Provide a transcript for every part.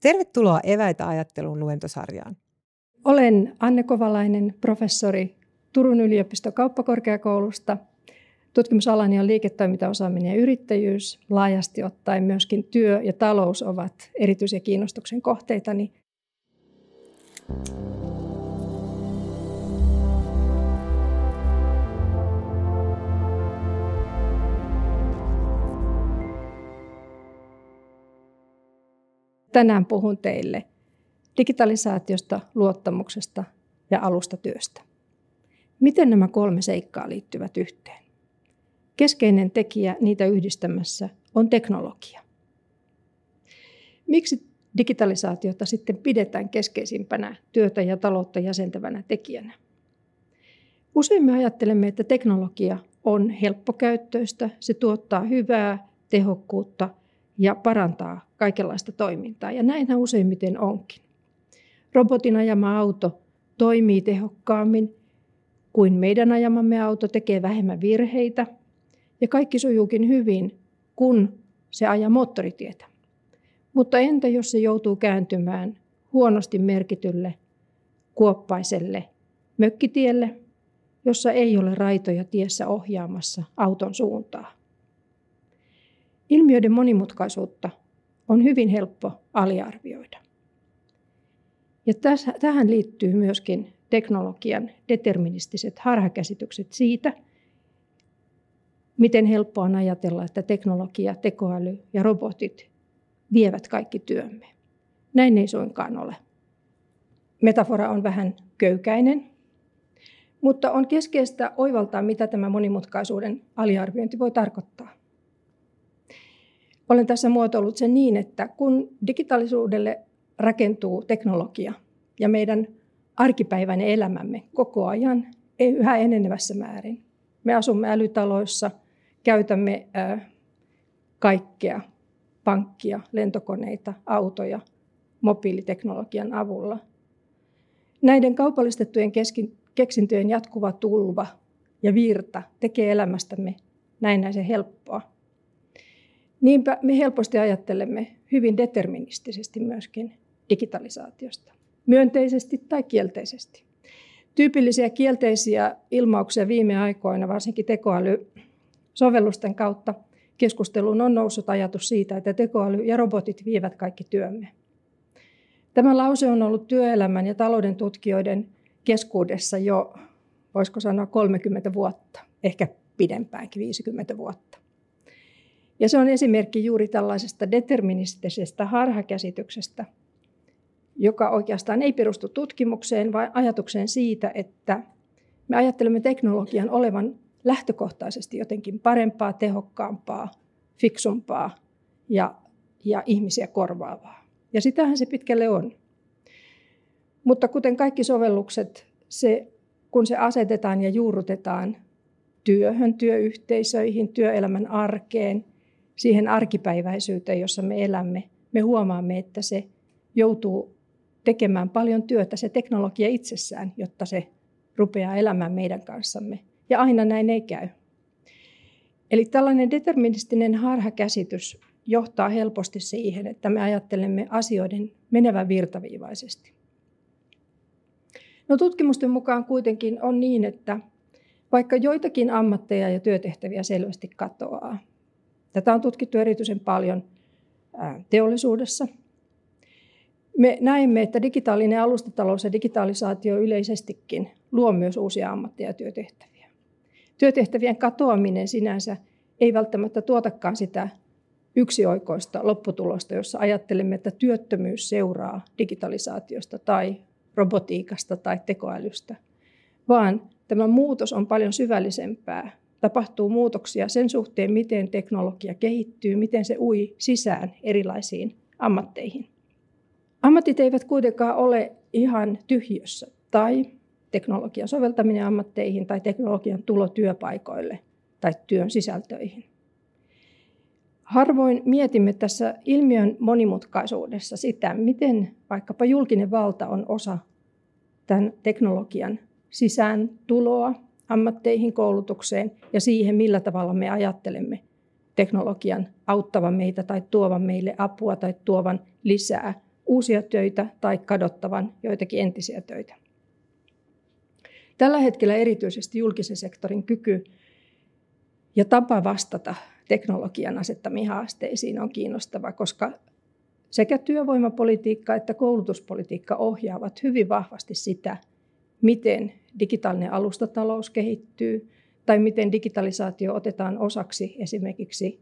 Tervetuloa Eväitä ajattelun luentosarjaan. Olen Anne Kovalainen, professori Turun yliopiston kauppakorkeakoulusta. Tutkimusalani on liiketoimintaosaaminen ja yrittäjyys. Laajasti ottaen myöskin työ ja talous ovat erityisiä kiinnostuksen kohteitani. Tänään puhun teille digitalisaatiosta, luottamuksesta ja alustatyöstä. Miten nämä kolme seikkaa liittyvät yhteen? Keskeinen tekijä niitä yhdistämässä on teknologia. Miksi digitalisaatiota sitten pidetään keskeisimpänä työtä ja taloutta jäsentävänä tekijänä? Usein me ajattelemme, että teknologia on helppokäyttöistä, se tuottaa hyvää, tehokkuutta ja parantaa kaikenlaista toimintaa. Ja näinhän useimmiten onkin. Robotin ajama auto toimii tehokkaammin kuin meidän ajamamme auto, tekee vähemmän virheitä ja kaikki sujuukin hyvin, kun se ajaa moottoritietä. Mutta entä jos se joutuu kääntymään huonosti merkitylle, kuoppaiselle mökkitielle, jossa ei ole raitoja tiessä ohjaamassa auton suuntaa? Ilmiöiden monimutkaisuutta on hyvin helppo aliarvioida. Ja tähän liittyy myöskin teknologian deterministiset harhakäsitykset siitä, miten helppoa on ajatella, että teknologia, tekoäly ja robotit vievät kaikki työmme. Näin ei suinkaan ole. Metafora on vähän köykäinen, mutta on keskeistä oivaltaa, mitä tämä monimutkaisuuden aliarviointi voi tarkoittaa. Olen tässä muotoillut sen niin, että kun digitaalisuudelle rakentuu teknologia ja meidän arkipäiväinen elämämme koko ajan yhä enenevässä määrin. Me asumme älytaloissa, käytämme kaikkea, pankkia, lentokoneita, autoja, mobiiliteknologian avulla. Näiden kaupallistettujen keksintöjen jatkuva tulva ja virta tekee elämästämme näennäisen helppoa. Niinpä me helposti ajattelemme hyvin deterministisesti myöskin digitalisaatiosta, myönteisesti tai kielteisesti. Tyypillisiä kielteisiä ilmauksia viime aikoina, varsinkin tekoäly-sovellusten kautta, keskusteluun on noussut ajatus siitä, että tekoäly ja robotit vievät kaikki työmme. Tämä lause on ollut työelämän ja talouden tutkijoiden keskuudessa jo, voisiko sanoa 30 vuotta, ehkä pidempäänkin 50 vuotta. Ja se on esimerkki juuri tällaisesta deterministisesta harhakäsityksestä, joka oikeastaan ei perustu tutkimukseen, vaan ajatukseen siitä, että me ajattelemme teknologian olevan lähtökohtaisesti jotenkin parempaa, tehokkaampaa, fiksumpaa ja, ja ihmisiä korvaavaa. Ja sitähän se pitkälle on. Mutta kuten kaikki sovellukset, se, kun se asetetaan ja juurrutetaan työhön, työyhteisöihin, työelämän arkeen, siihen arkipäiväisyyteen, jossa me elämme, me huomaamme, että se joutuu tekemään paljon työtä, se teknologia itsessään, jotta se rupeaa elämään meidän kanssamme. Ja aina näin ei käy. Eli tällainen deterministinen harhakäsitys johtaa helposti siihen, että me ajattelemme asioiden menevän virtaviivaisesti. No tutkimusten mukaan kuitenkin on niin, että vaikka joitakin ammatteja ja työtehtäviä selvästi katoaa, Tätä on tutkittu erityisen paljon teollisuudessa. Me näemme, että digitaalinen alustatalous ja digitalisaatio yleisestikin luo myös uusia ammatteja ja työtehtäviä. Työtehtävien katoaminen sinänsä ei välttämättä tuotakaan sitä yksioikoista lopputulosta, jossa ajattelemme, että työttömyys seuraa digitalisaatiosta tai robotiikasta tai tekoälystä, vaan tämä muutos on paljon syvällisempää tapahtuu muutoksia sen suhteen, miten teknologia kehittyy, miten se ui sisään erilaisiin ammatteihin. Ammatit eivät kuitenkaan ole ihan tyhjössä tai teknologian soveltaminen ammatteihin tai teknologian tulo työpaikoille tai työn sisältöihin. Harvoin mietimme tässä ilmiön monimutkaisuudessa sitä, miten vaikkapa julkinen valta on osa tämän teknologian sisään tuloa ammatteihin, koulutukseen ja siihen, millä tavalla me ajattelemme teknologian auttavan meitä tai tuovan meille apua tai tuovan lisää uusia töitä tai kadottavan joitakin entisiä töitä. Tällä hetkellä erityisesti julkisen sektorin kyky ja tapa vastata teknologian asettamiin haasteisiin on kiinnostava, koska sekä työvoimapolitiikka että koulutuspolitiikka ohjaavat hyvin vahvasti sitä, miten digitaalinen alustatalous kehittyy tai miten digitalisaatio otetaan osaksi esimerkiksi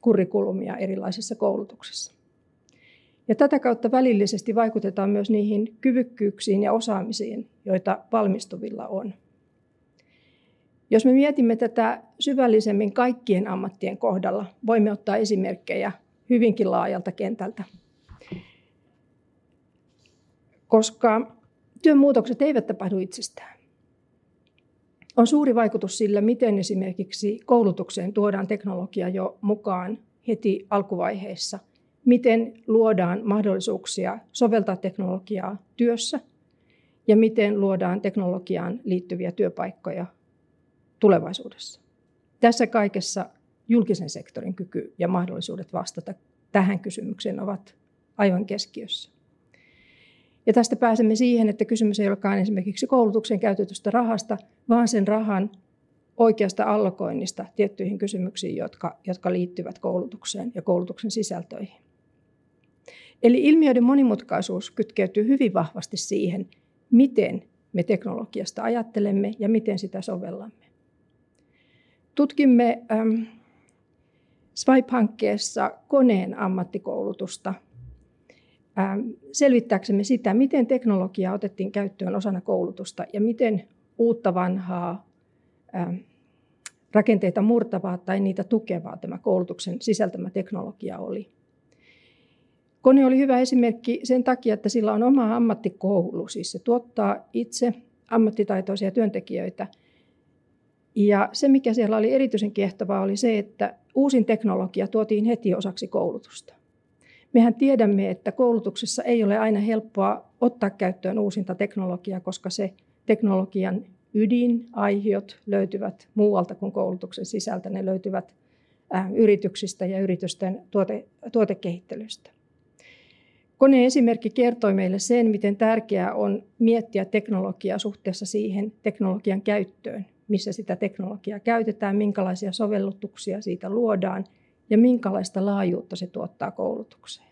kurrikulumia erilaisissa koulutuksissa. Ja tätä kautta välillisesti vaikutetaan myös niihin kyvykkyyksiin ja osaamisiin, joita valmistuvilla on. Jos me mietimme tätä syvällisemmin kaikkien ammattien kohdalla, voimme ottaa esimerkkejä hyvinkin laajalta kentältä. Koska työn muutokset eivät tapahdu itsestään. On suuri vaikutus sillä, miten esimerkiksi koulutukseen tuodaan teknologia jo mukaan heti alkuvaiheessa. Miten luodaan mahdollisuuksia soveltaa teknologiaa työssä ja miten luodaan teknologiaan liittyviä työpaikkoja tulevaisuudessa. Tässä kaikessa julkisen sektorin kyky ja mahdollisuudet vastata tähän kysymykseen ovat aivan keskiössä. Ja tästä pääsemme siihen, että kysymys ei olekaan esimerkiksi koulutuksen käytetystä rahasta, vaan sen rahan oikeasta allokoinnista tiettyihin kysymyksiin, jotka, jotka liittyvät koulutukseen ja koulutuksen sisältöihin. Eli ilmiöiden monimutkaisuus kytkeytyy hyvin vahvasti siihen, miten me teknologiasta ajattelemme ja miten sitä sovellamme. Tutkimme ähm, Swipe-hankkeessa koneen ammattikoulutusta selvittääksemme sitä, miten teknologiaa otettiin käyttöön osana koulutusta ja miten uutta vanhaa ähm, rakenteita murtavaa tai niitä tukevaa tämä koulutuksen sisältämä teknologia oli. Kone oli hyvä esimerkki sen takia, että sillä on oma ammattikoulu, siis se tuottaa itse ammattitaitoisia työntekijöitä – ja se, mikä siellä oli erityisen kiehtovaa, oli se, että uusin teknologia tuotiin heti osaksi koulutusta. Mehän tiedämme, että koulutuksessa ei ole aina helppoa ottaa käyttöön uusinta teknologiaa, koska se teknologian ydin, aihiot löytyvät muualta kuin koulutuksen sisältä. Ne löytyvät yrityksistä ja yritysten tuote, tuotekehittelystä. Koneen esimerkki kertoi meille sen, miten tärkeää on miettiä teknologiaa suhteessa siihen teknologian käyttöön missä sitä teknologiaa käytetään, minkälaisia sovellutuksia siitä luodaan ja minkälaista laajuutta se tuottaa koulutukseen.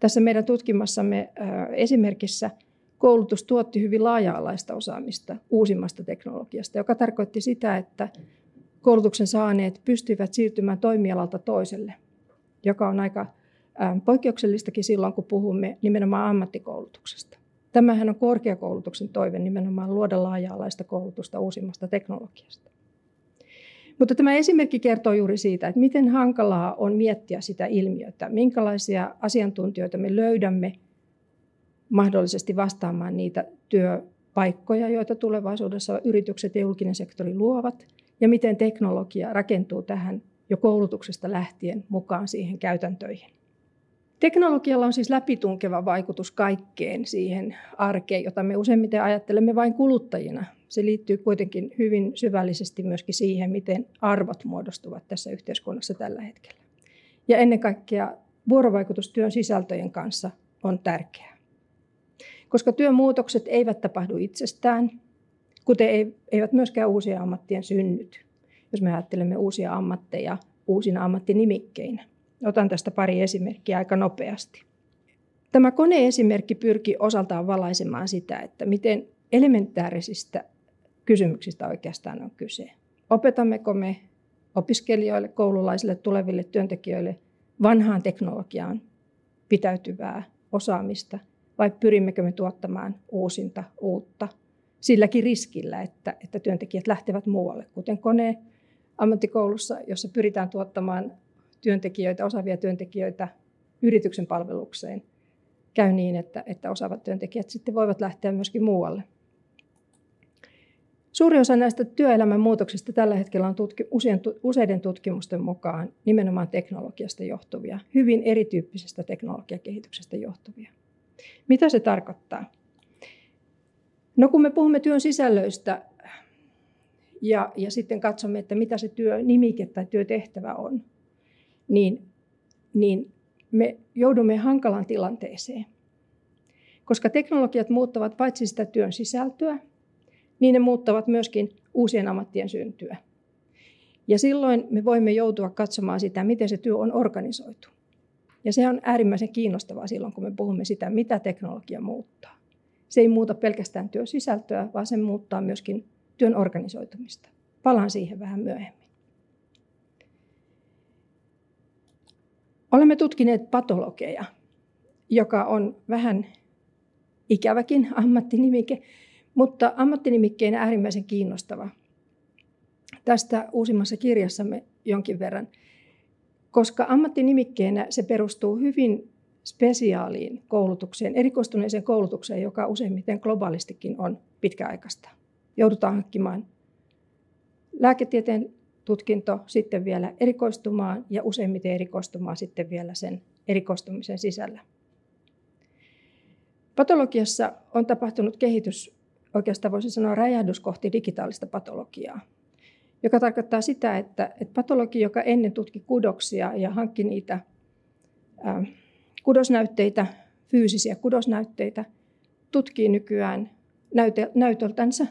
Tässä meidän tutkimassamme esimerkissä koulutus tuotti hyvin laaja-alaista osaamista uusimmasta teknologiasta, joka tarkoitti sitä, että koulutuksen saaneet pystyivät siirtymään toimialalta toiselle, joka on aika poikkeuksellistakin silloin, kun puhumme nimenomaan ammattikoulutuksesta. Tämähän on korkeakoulutuksen toive nimenomaan luoda laaja-alaista koulutusta uusimmasta teknologiasta. Mutta tämä esimerkki kertoo juuri siitä, että miten hankalaa on miettiä sitä ilmiötä, minkälaisia asiantuntijoita me löydämme mahdollisesti vastaamaan niitä työpaikkoja, joita tulevaisuudessa yritykset ja julkinen sektori luovat, ja miten teknologia rakentuu tähän jo koulutuksesta lähtien mukaan siihen käytäntöihin. Teknologialla on siis läpitunkeva vaikutus kaikkeen siihen arkeen, jota me useimmiten ajattelemme vain kuluttajina. Se liittyy kuitenkin hyvin syvällisesti myöskin siihen, miten arvot muodostuvat tässä yhteiskunnassa tällä hetkellä. Ja ennen kaikkea vuorovaikutus työn sisältöjen kanssa on tärkeää. Koska työn muutokset eivät tapahdu itsestään, kuten eivät myöskään uusia ammattien synnyt, jos me ajattelemme uusia ammatteja uusina ammattinimikkeinä. Otan tästä pari esimerkkiä aika nopeasti. Tämä koneesimerkki pyrki osaltaan valaisemaan sitä, että miten elementäärisistä kysymyksistä oikeastaan on kyse. Opetammeko me opiskelijoille, koululaisille, tuleville työntekijöille vanhaan teknologiaan pitäytyvää osaamista vai pyrimmekö me tuottamaan uusinta, uutta silläkin riskillä, että, että työntekijät lähtevät muualle, kuten kone ammattikoulussa, jossa pyritään tuottamaan työntekijöitä, osaavia työntekijöitä yrityksen palvelukseen, käy niin, että, että osaavat työntekijät sitten voivat lähteä myöskin muualle. Suuri osa näistä työelämän muutoksista tällä hetkellä on tutki, useiden tutkimusten mukaan nimenomaan teknologiasta johtuvia, hyvin erityyppisestä teknologiakehityksestä johtuvia. Mitä se tarkoittaa? No kun me puhumme työn sisällöistä ja, ja sitten katsomme, että mitä se työnimike tai työtehtävä on, niin, niin me joudumme hankalaan tilanteeseen, koska teknologiat muuttavat paitsi sitä työn sisältöä, niin ne muuttavat myöskin uusien ammattien syntyä. Ja silloin me voimme joutua katsomaan sitä, miten se työ on organisoitu. Ja se on äärimmäisen kiinnostavaa silloin, kun me puhumme sitä, mitä teknologia muuttaa. Se ei muuta pelkästään työn sisältöä, vaan se muuttaa myöskin työn organisoitumista. Palaan siihen vähän myöhemmin. Olemme tutkineet patologeja, joka on vähän ikäväkin ammattinimike, mutta ammattinimikkeenä äärimmäisen kiinnostava. Tästä uusimmassa kirjassamme jonkin verran, koska ammattinimikkeenä se perustuu hyvin spesiaaliin koulutukseen, erikoistuneeseen koulutukseen, joka useimmiten globaalistikin on pitkäaikaista. Joudutaan hankkimaan lääketieteen tutkinto, sitten vielä erikoistumaan ja useimmiten erikoistumaan sitten vielä sen erikoistumisen sisällä. Patologiassa on tapahtunut kehitys, oikeastaan voisi sanoa räjähdys kohti digitaalista patologiaa, joka tarkoittaa sitä, että, että patologi, joka ennen tutki kudoksia ja hankki niitä kudosnäytteitä, fyysisiä kudosnäytteitä, tutkii nykyään näytöltänsä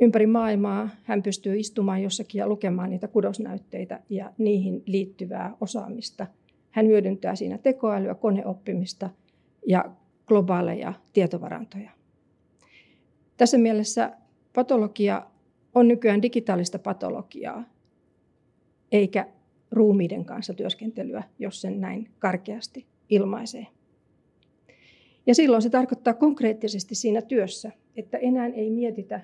ympäri maailmaa. Hän pystyy istumaan jossakin ja lukemaan niitä kudosnäytteitä ja niihin liittyvää osaamista. Hän hyödyntää siinä tekoälyä, koneoppimista ja globaaleja tietovarantoja. Tässä mielessä patologia on nykyään digitaalista patologiaa, eikä ruumiiden kanssa työskentelyä, jos sen näin karkeasti ilmaisee. Ja silloin se tarkoittaa konkreettisesti siinä työssä, että enää ei mietitä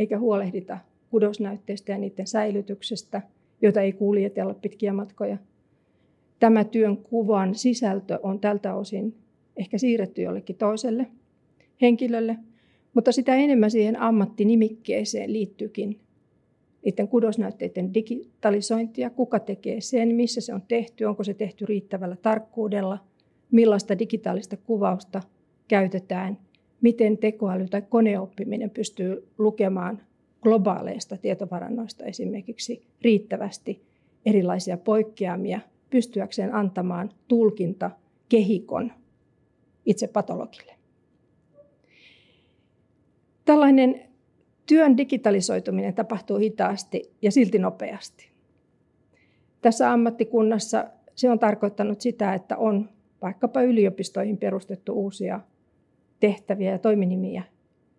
eikä huolehdita kudosnäytteistä ja niiden säilytyksestä, joita ei kuljetella pitkiä matkoja. Tämä työn kuvan sisältö on tältä osin ehkä siirretty jollekin toiselle henkilölle, mutta sitä enemmän siihen ammattinimikkeeseen liittyykin niiden kudosnäytteiden digitalisointia, kuka tekee sen, missä se on tehty, onko se tehty riittävällä tarkkuudella, millaista digitaalista kuvausta käytetään – miten tekoäly tai koneoppiminen pystyy lukemaan globaaleista tietovarannoista esimerkiksi riittävästi erilaisia poikkeamia pystyäkseen antamaan tulkinta kehikon itse patologille. Tällainen työn digitalisoituminen tapahtuu hitaasti ja silti nopeasti. Tässä ammattikunnassa se on tarkoittanut sitä, että on vaikkapa yliopistoihin perustettu uusia tehtäviä ja toiminimiä,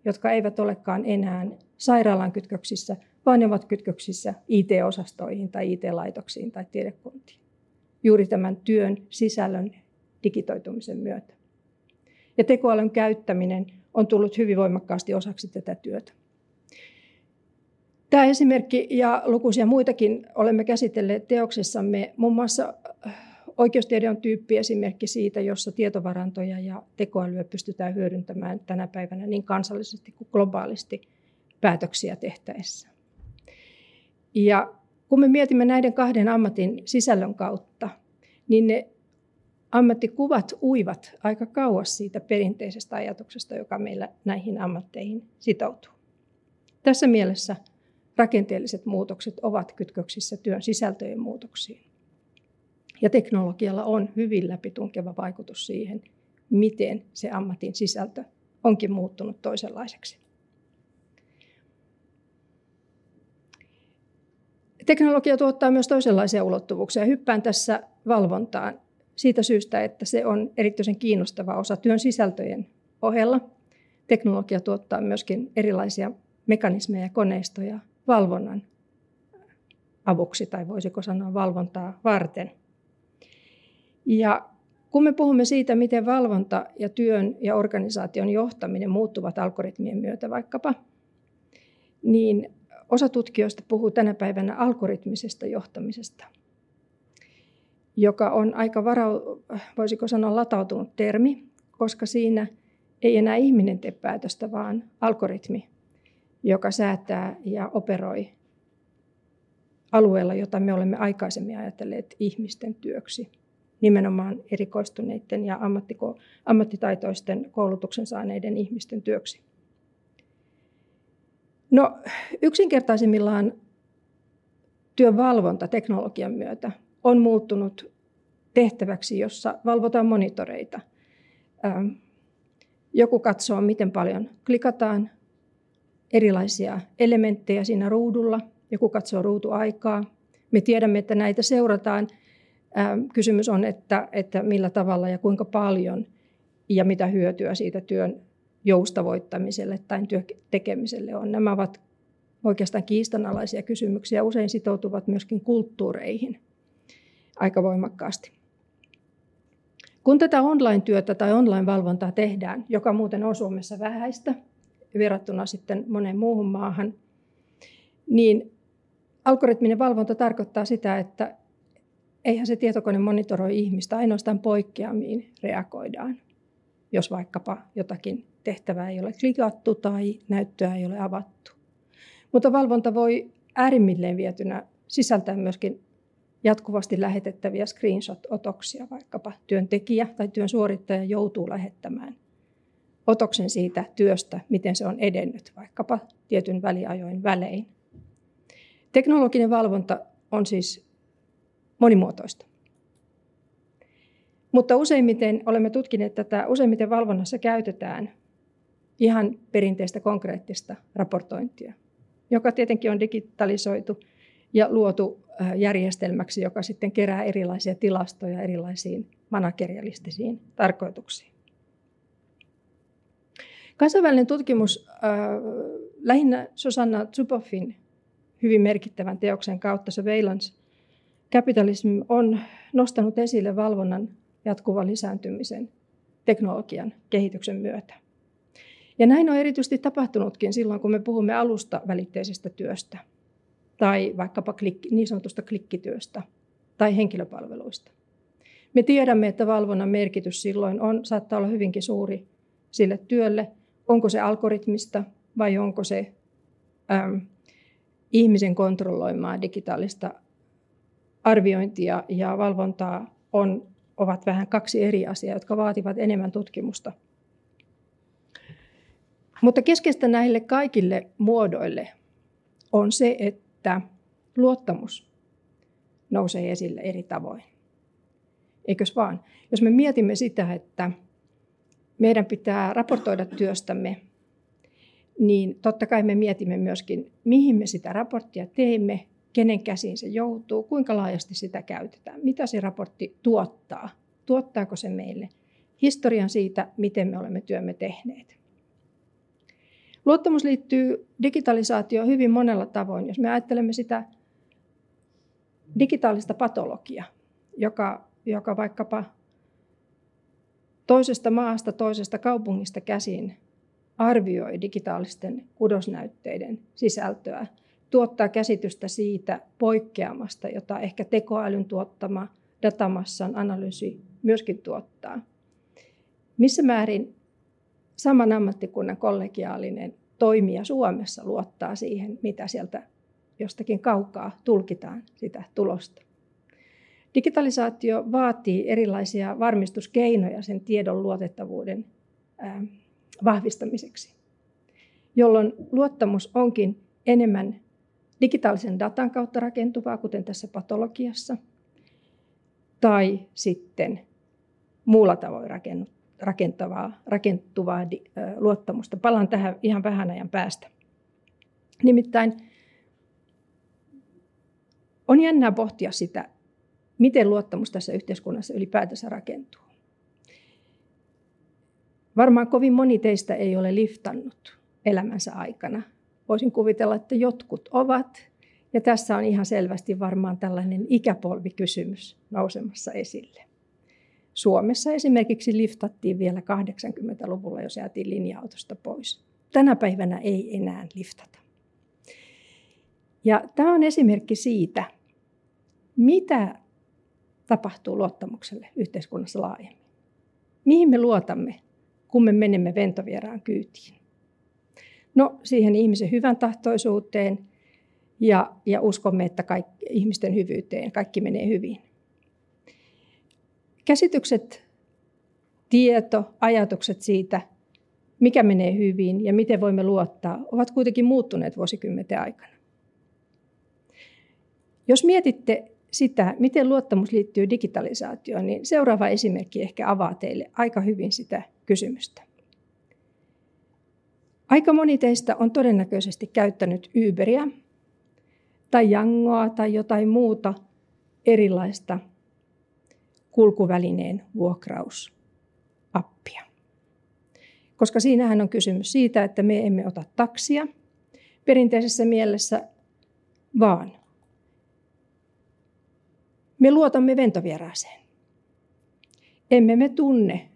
jotka eivät olekaan enää sairaalan kytköksissä, vaan ne ovat kytköksissä IT-osastoihin tai IT-laitoksiin tai tiedekuntiin. Juuri tämän työn sisällön digitoitumisen myötä. Ja tekoälyn käyttäminen on tullut hyvin voimakkaasti osaksi tätä työtä. Tämä esimerkki ja lukuisia muitakin olemme käsitelleet teoksessamme muun muassa Oikeustiede on tyyppi esimerkki siitä, jossa tietovarantoja ja tekoälyä pystytään hyödyntämään tänä päivänä niin kansallisesti kuin globaalisti päätöksiä tehtäessä. Ja kun me mietimme näiden kahden ammatin sisällön kautta, niin ne ammattikuvat uivat aika kauas siitä perinteisestä ajatuksesta, joka meillä näihin ammatteihin sitoutuu. Tässä mielessä rakenteelliset muutokset ovat kytköksissä työn sisältöjen muutoksiin. Ja teknologialla on hyvin läpitunkeva vaikutus siihen, miten se ammatin sisältö onkin muuttunut toisenlaiseksi. Teknologia tuottaa myös toisenlaisia ulottuvuuksia. Hyppään tässä valvontaan siitä syystä, että se on erityisen kiinnostava osa työn sisältöjen ohella. Teknologia tuottaa myöskin erilaisia mekanismeja ja koneistoja valvonnan avuksi, tai voisiko sanoa valvontaa varten. Ja kun me puhumme siitä, miten valvonta ja työn ja organisaation johtaminen muuttuvat algoritmien myötä vaikkapa, niin osa tutkijoista puhuu tänä päivänä algoritmisesta johtamisesta, joka on aika varau, voisiko sanoa latautunut termi, koska siinä ei enää ihminen tee päätöstä, vaan algoritmi, joka säätää ja operoi alueella, jota me olemme aikaisemmin ajatelleet ihmisten työksi nimenomaan erikoistuneiden ja ammattitaitoisten koulutuksen saaneiden ihmisten työksi. No, yksinkertaisimmillaan työn valvonta teknologian myötä on muuttunut tehtäväksi, jossa valvotaan monitoreita. Ähm, joku katsoo, miten paljon klikataan erilaisia elementtejä siinä ruudulla. Joku katsoo ruutuaikaa. Me tiedämme, että näitä seurataan. Ähm, kysymys on, että, että millä tavalla ja kuinka paljon ja mitä hyötyä siitä työn joustavoittamiselle tai työn tekemiselle on. Nämä ovat oikeastaan kiistanalaisia kysymyksiä, usein sitoutuvat myöskin kulttuureihin aika voimakkaasti. Kun tätä online-työtä tai online-valvontaa tehdään, joka muuten on Suomessa vähäistä verrattuna sitten moneen muuhun maahan, niin algoritminen valvonta tarkoittaa sitä, että eihän se tietokone monitoroi ihmistä, ainoastaan poikkeamiin reagoidaan, jos vaikkapa jotakin tehtävää ei ole klikattu tai näyttöä ei ole avattu. Mutta valvonta voi äärimmilleen vietynä sisältää myöskin jatkuvasti lähetettäviä screenshot-otoksia, vaikkapa työntekijä tai työn suorittaja joutuu lähettämään otoksen siitä työstä, miten se on edennyt, vaikkapa tietyn väliajoin välein. Teknologinen valvonta on siis monimuotoista. Mutta useimmiten olemme tutkineet tätä, useimmiten valvonnassa käytetään ihan perinteistä konkreettista raportointia, joka tietenkin on digitalisoitu ja luotu äh, järjestelmäksi, joka sitten kerää erilaisia tilastoja erilaisiin managerialistisiin tarkoituksiin. Kansainvälinen tutkimus äh, lähinnä Susanna Zuboffin hyvin merkittävän teoksen kautta Surveillance Capitalism on nostanut esille valvonnan jatkuvan lisääntymisen teknologian kehityksen myötä. Ja näin on erityisesti tapahtunutkin silloin, kun me puhumme alusta välitteisestä työstä tai vaikkapa klikki, niin sanotusta klikkityöstä tai henkilöpalveluista. Me tiedämme, että valvonnan merkitys silloin on, saattaa olla hyvinkin suuri sille työlle. Onko se algoritmista vai onko se äm, ihmisen kontrolloimaa digitaalista arviointia ja valvontaa on, ovat vähän kaksi eri asiaa, jotka vaativat enemmän tutkimusta. Mutta keskeistä näille kaikille muodoille on se, että luottamus nousee esille eri tavoin. Eikös vaan? Jos me mietimme sitä, että meidän pitää raportoida työstämme, niin totta kai me mietimme myöskin, mihin me sitä raporttia teemme, kenen käsiin se joutuu, kuinka laajasti sitä käytetään, mitä se raportti tuottaa, tuottaako se meille historian siitä, miten me olemme työmme tehneet. Luottamus liittyy digitalisaatioon hyvin monella tavoin. Jos me ajattelemme sitä digitaalista patologiaa, joka, joka vaikkapa toisesta maasta, toisesta kaupungista käsin arvioi digitaalisten kudosnäytteiden sisältöä, tuottaa käsitystä siitä poikkeamasta, jota ehkä tekoälyn tuottama datamassan analyysi myöskin tuottaa. Missä määrin saman ammattikunnan kollegiaalinen toimija Suomessa luottaa siihen, mitä sieltä jostakin kaukaa tulkitaan sitä tulosta. Digitalisaatio vaatii erilaisia varmistuskeinoja sen tiedon luotettavuuden vahvistamiseksi, jolloin luottamus onkin enemmän digitaalisen datan kautta rakentuvaa, kuten tässä patologiassa, tai sitten muulla tavoin rakentavaa, rakentuvaa luottamusta. Palaan tähän ihan vähän ajan päästä. Nimittäin on jännää pohtia sitä, miten luottamus tässä yhteiskunnassa ylipäätänsä rakentuu. Varmaan kovin moni teistä ei ole liftannut elämänsä aikana. Voisin kuvitella, että jotkut ovat. Ja tässä on ihan selvästi varmaan tällainen ikäpolvikysymys nousemassa esille. Suomessa esimerkiksi liftattiin vielä 80-luvulla, jos jäätiin linja-autosta pois. Tänä päivänä ei enää liftata. Ja tämä on esimerkki siitä, mitä tapahtuu luottamukselle yhteiskunnassa laajemmin. Mihin me luotamme, kun me menemme ventovieraan kyytiin? No siihen ihmisen hyvän tahtoisuuteen ja, ja uskomme, että kaikki, ihmisten hyvyyteen kaikki menee hyvin. Käsitykset, tieto, ajatukset siitä, mikä menee hyvin ja miten voimme luottaa, ovat kuitenkin muuttuneet vuosikymmenten aikana. Jos mietitte sitä, miten luottamus liittyy digitalisaatioon, niin seuraava esimerkki ehkä avaa teille aika hyvin sitä kysymystä. Aika moni teistä on todennäköisesti käyttänyt Uberia tai Jangoa tai jotain muuta erilaista kulkuvälineen vuokrausappia. Koska siinähän on kysymys siitä, että me emme ota taksia perinteisessä mielessä, vaan me luotamme ventovieraaseen. Emme me tunne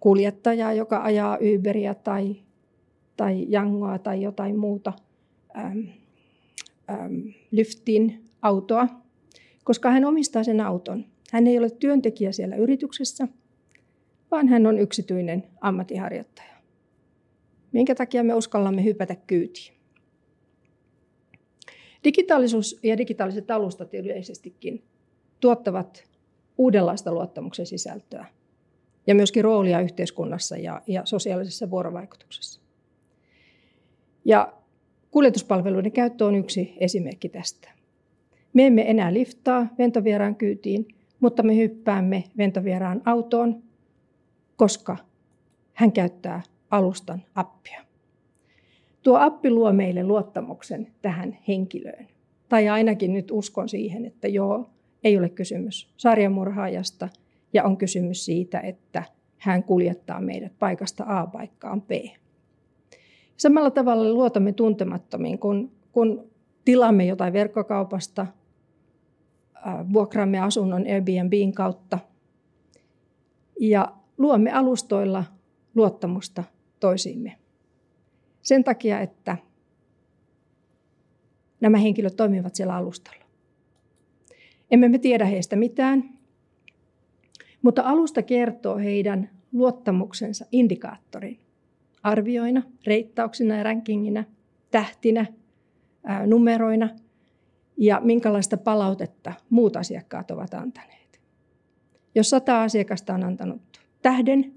kuljettajaa, joka ajaa Uberia tai, tai Jangoa tai jotain muuta äm, äm, Lyftin autoa, koska hän omistaa sen auton. Hän ei ole työntekijä siellä yrityksessä, vaan hän on yksityinen ammattiharjoittaja. Minkä takia me uskallamme hypätä kyytiin? Digitaalisuus ja digitaaliset alustat yleisestikin tuottavat uudenlaista luottamuksen sisältöä ja myöskin roolia yhteiskunnassa ja, ja sosiaalisessa vuorovaikutuksessa. Ja kuljetuspalveluiden käyttö on yksi esimerkki tästä. Me emme enää liftaa ventovieraan kyytiin, mutta me hyppäämme ventovieraan autoon, koska hän käyttää alustan appia. Tuo appi luo meille luottamuksen tähän henkilöön. Tai ainakin nyt uskon siihen, että joo, ei ole kysymys sarjamurhaajasta ja on kysymys siitä, että hän kuljettaa meidät paikasta A paikkaan B. Samalla tavalla luotamme tuntemattomiin, kun, kun tilaamme jotain verkkokaupasta, vuokraamme asunnon Airbnbin kautta ja luomme alustoilla luottamusta toisiimme. Sen takia, että nämä henkilöt toimivat siellä alustalla. Emme me tiedä heistä mitään, mutta alusta kertoo heidän luottamuksensa indikaattorin arvioina, reittauksina ja rankingina, tähtinä, numeroina ja minkälaista palautetta muut asiakkaat ovat antaneet. Jos sata asiakasta on antanut tähden,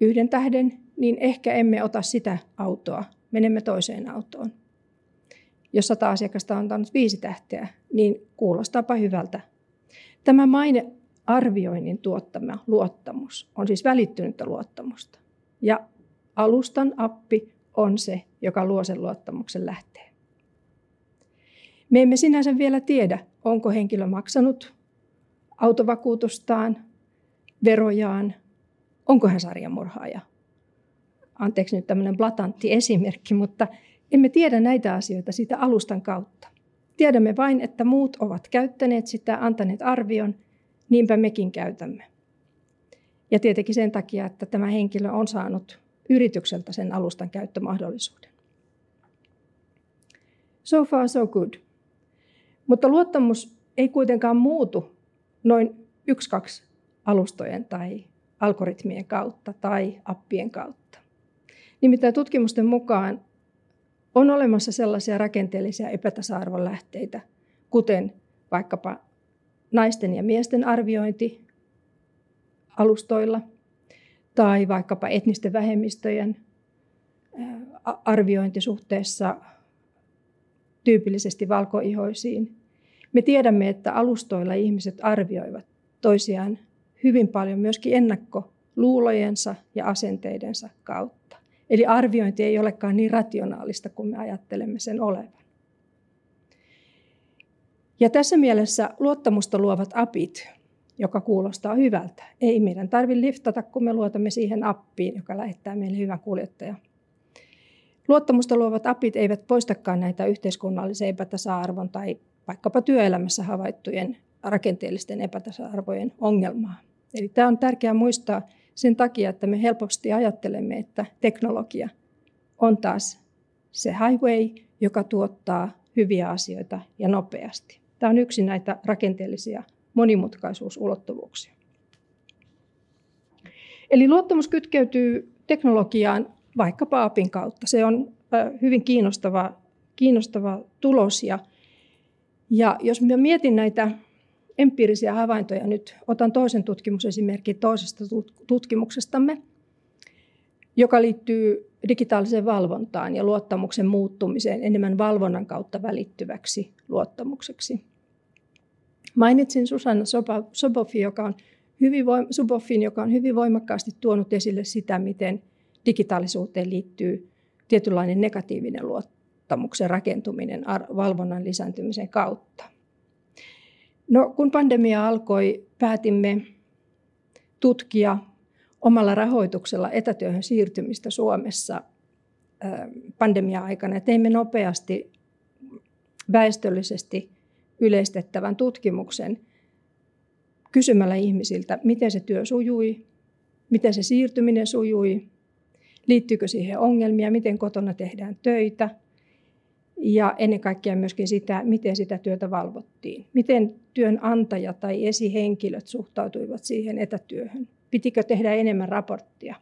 yhden tähden, niin ehkä emme ota sitä autoa, menemme toiseen autoon. Jos sata asiakasta on antanut viisi tähteä, niin kuulostaapa hyvältä. Tämä mainearvioinnin tuottama luottamus on siis välittynyttä luottamusta. Ja alustan appi on se, joka luo sen luottamuksen lähteen. Me emme sinänsä vielä tiedä, onko henkilö maksanut autovakuutustaan, verojaan, onko hän sarjamurhaaja. Anteeksi nyt tämmöinen blatantti esimerkki, mutta emme tiedä näitä asioita siitä alustan kautta. Tiedämme vain, että muut ovat käyttäneet sitä, antaneet arvion, niinpä mekin käytämme. Ja tietenkin sen takia, että tämä henkilö on saanut yritykseltä sen alustan käyttömahdollisuuden. So far so good. Mutta luottamus ei kuitenkaan muutu noin yksi kaksi alustojen tai algoritmien kautta tai appien kautta. Nimittäin tutkimusten mukaan on olemassa sellaisia rakenteellisia epätasa-arvon lähteitä, kuten vaikkapa naisten ja miesten arviointi alustoilla tai vaikkapa etnisten vähemmistöjen arviointi suhteessa tyypillisesti valkoihoisiin. Me tiedämme, että alustoilla ihmiset arvioivat toisiaan hyvin paljon myöskin ennakkoluulojensa ja asenteidensa kautta. Eli arviointi ei olekaan niin rationaalista kuin me ajattelemme sen olevan. Ja tässä mielessä luottamusta luovat apit, joka kuulostaa hyvältä. Ei meidän tarvitse liftata, kun me luotamme siihen appiin, joka lähettää meille hyvän kuljettaja. Luottamusta luovat apit eivät poistakaan näitä yhteiskunnallisen epätasa-arvon tai vaikkapa työelämässä havaittujen rakenteellisten epätasa-arvojen ongelmaa. Eli tämä on tärkeää muistaa sen takia, että me helposti ajattelemme, että teknologia on taas se highway, joka tuottaa hyviä asioita ja nopeasti. Tämä on yksi näitä rakenteellisia monimutkaisuusulottuvuuksia. Eli luottamus kytkeytyy teknologiaan vaikkapa apin kautta. Se on hyvin kiinnostava, kiinnostava tulos. Ja, ja jos mä mietin näitä empiirisiä havaintoja nyt. Otan toisen tutkimusesimerkin toisesta tutkimuksestamme, joka liittyy digitaaliseen valvontaan ja luottamuksen muuttumiseen enemmän valvonnan kautta välittyväksi luottamukseksi. Mainitsin Susanna Sobofin, joka on hyvin, Subofin, joka on hyvin voimakkaasti tuonut esille sitä, miten digitaalisuuteen liittyy tietynlainen negatiivinen luottamuksen rakentuminen valvonnan lisääntymisen kautta. No, kun pandemia alkoi, päätimme tutkia omalla rahoituksella etätyöhön siirtymistä Suomessa pandemia-aikana. Teimme nopeasti väestöllisesti yleistettävän tutkimuksen kysymällä ihmisiltä, miten se työ sujui, miten se siirtyminen sujui, liittyykö siihen ongelmia, miten kotona tehdään töitä ja ennen kaikkea myöskin sitä, miten sitä työtä valvottiin. Miten työnantaja tai esihenkilöt suhtautuivat siihen etätyöhön. Pitikö tehdä enemmän raporttia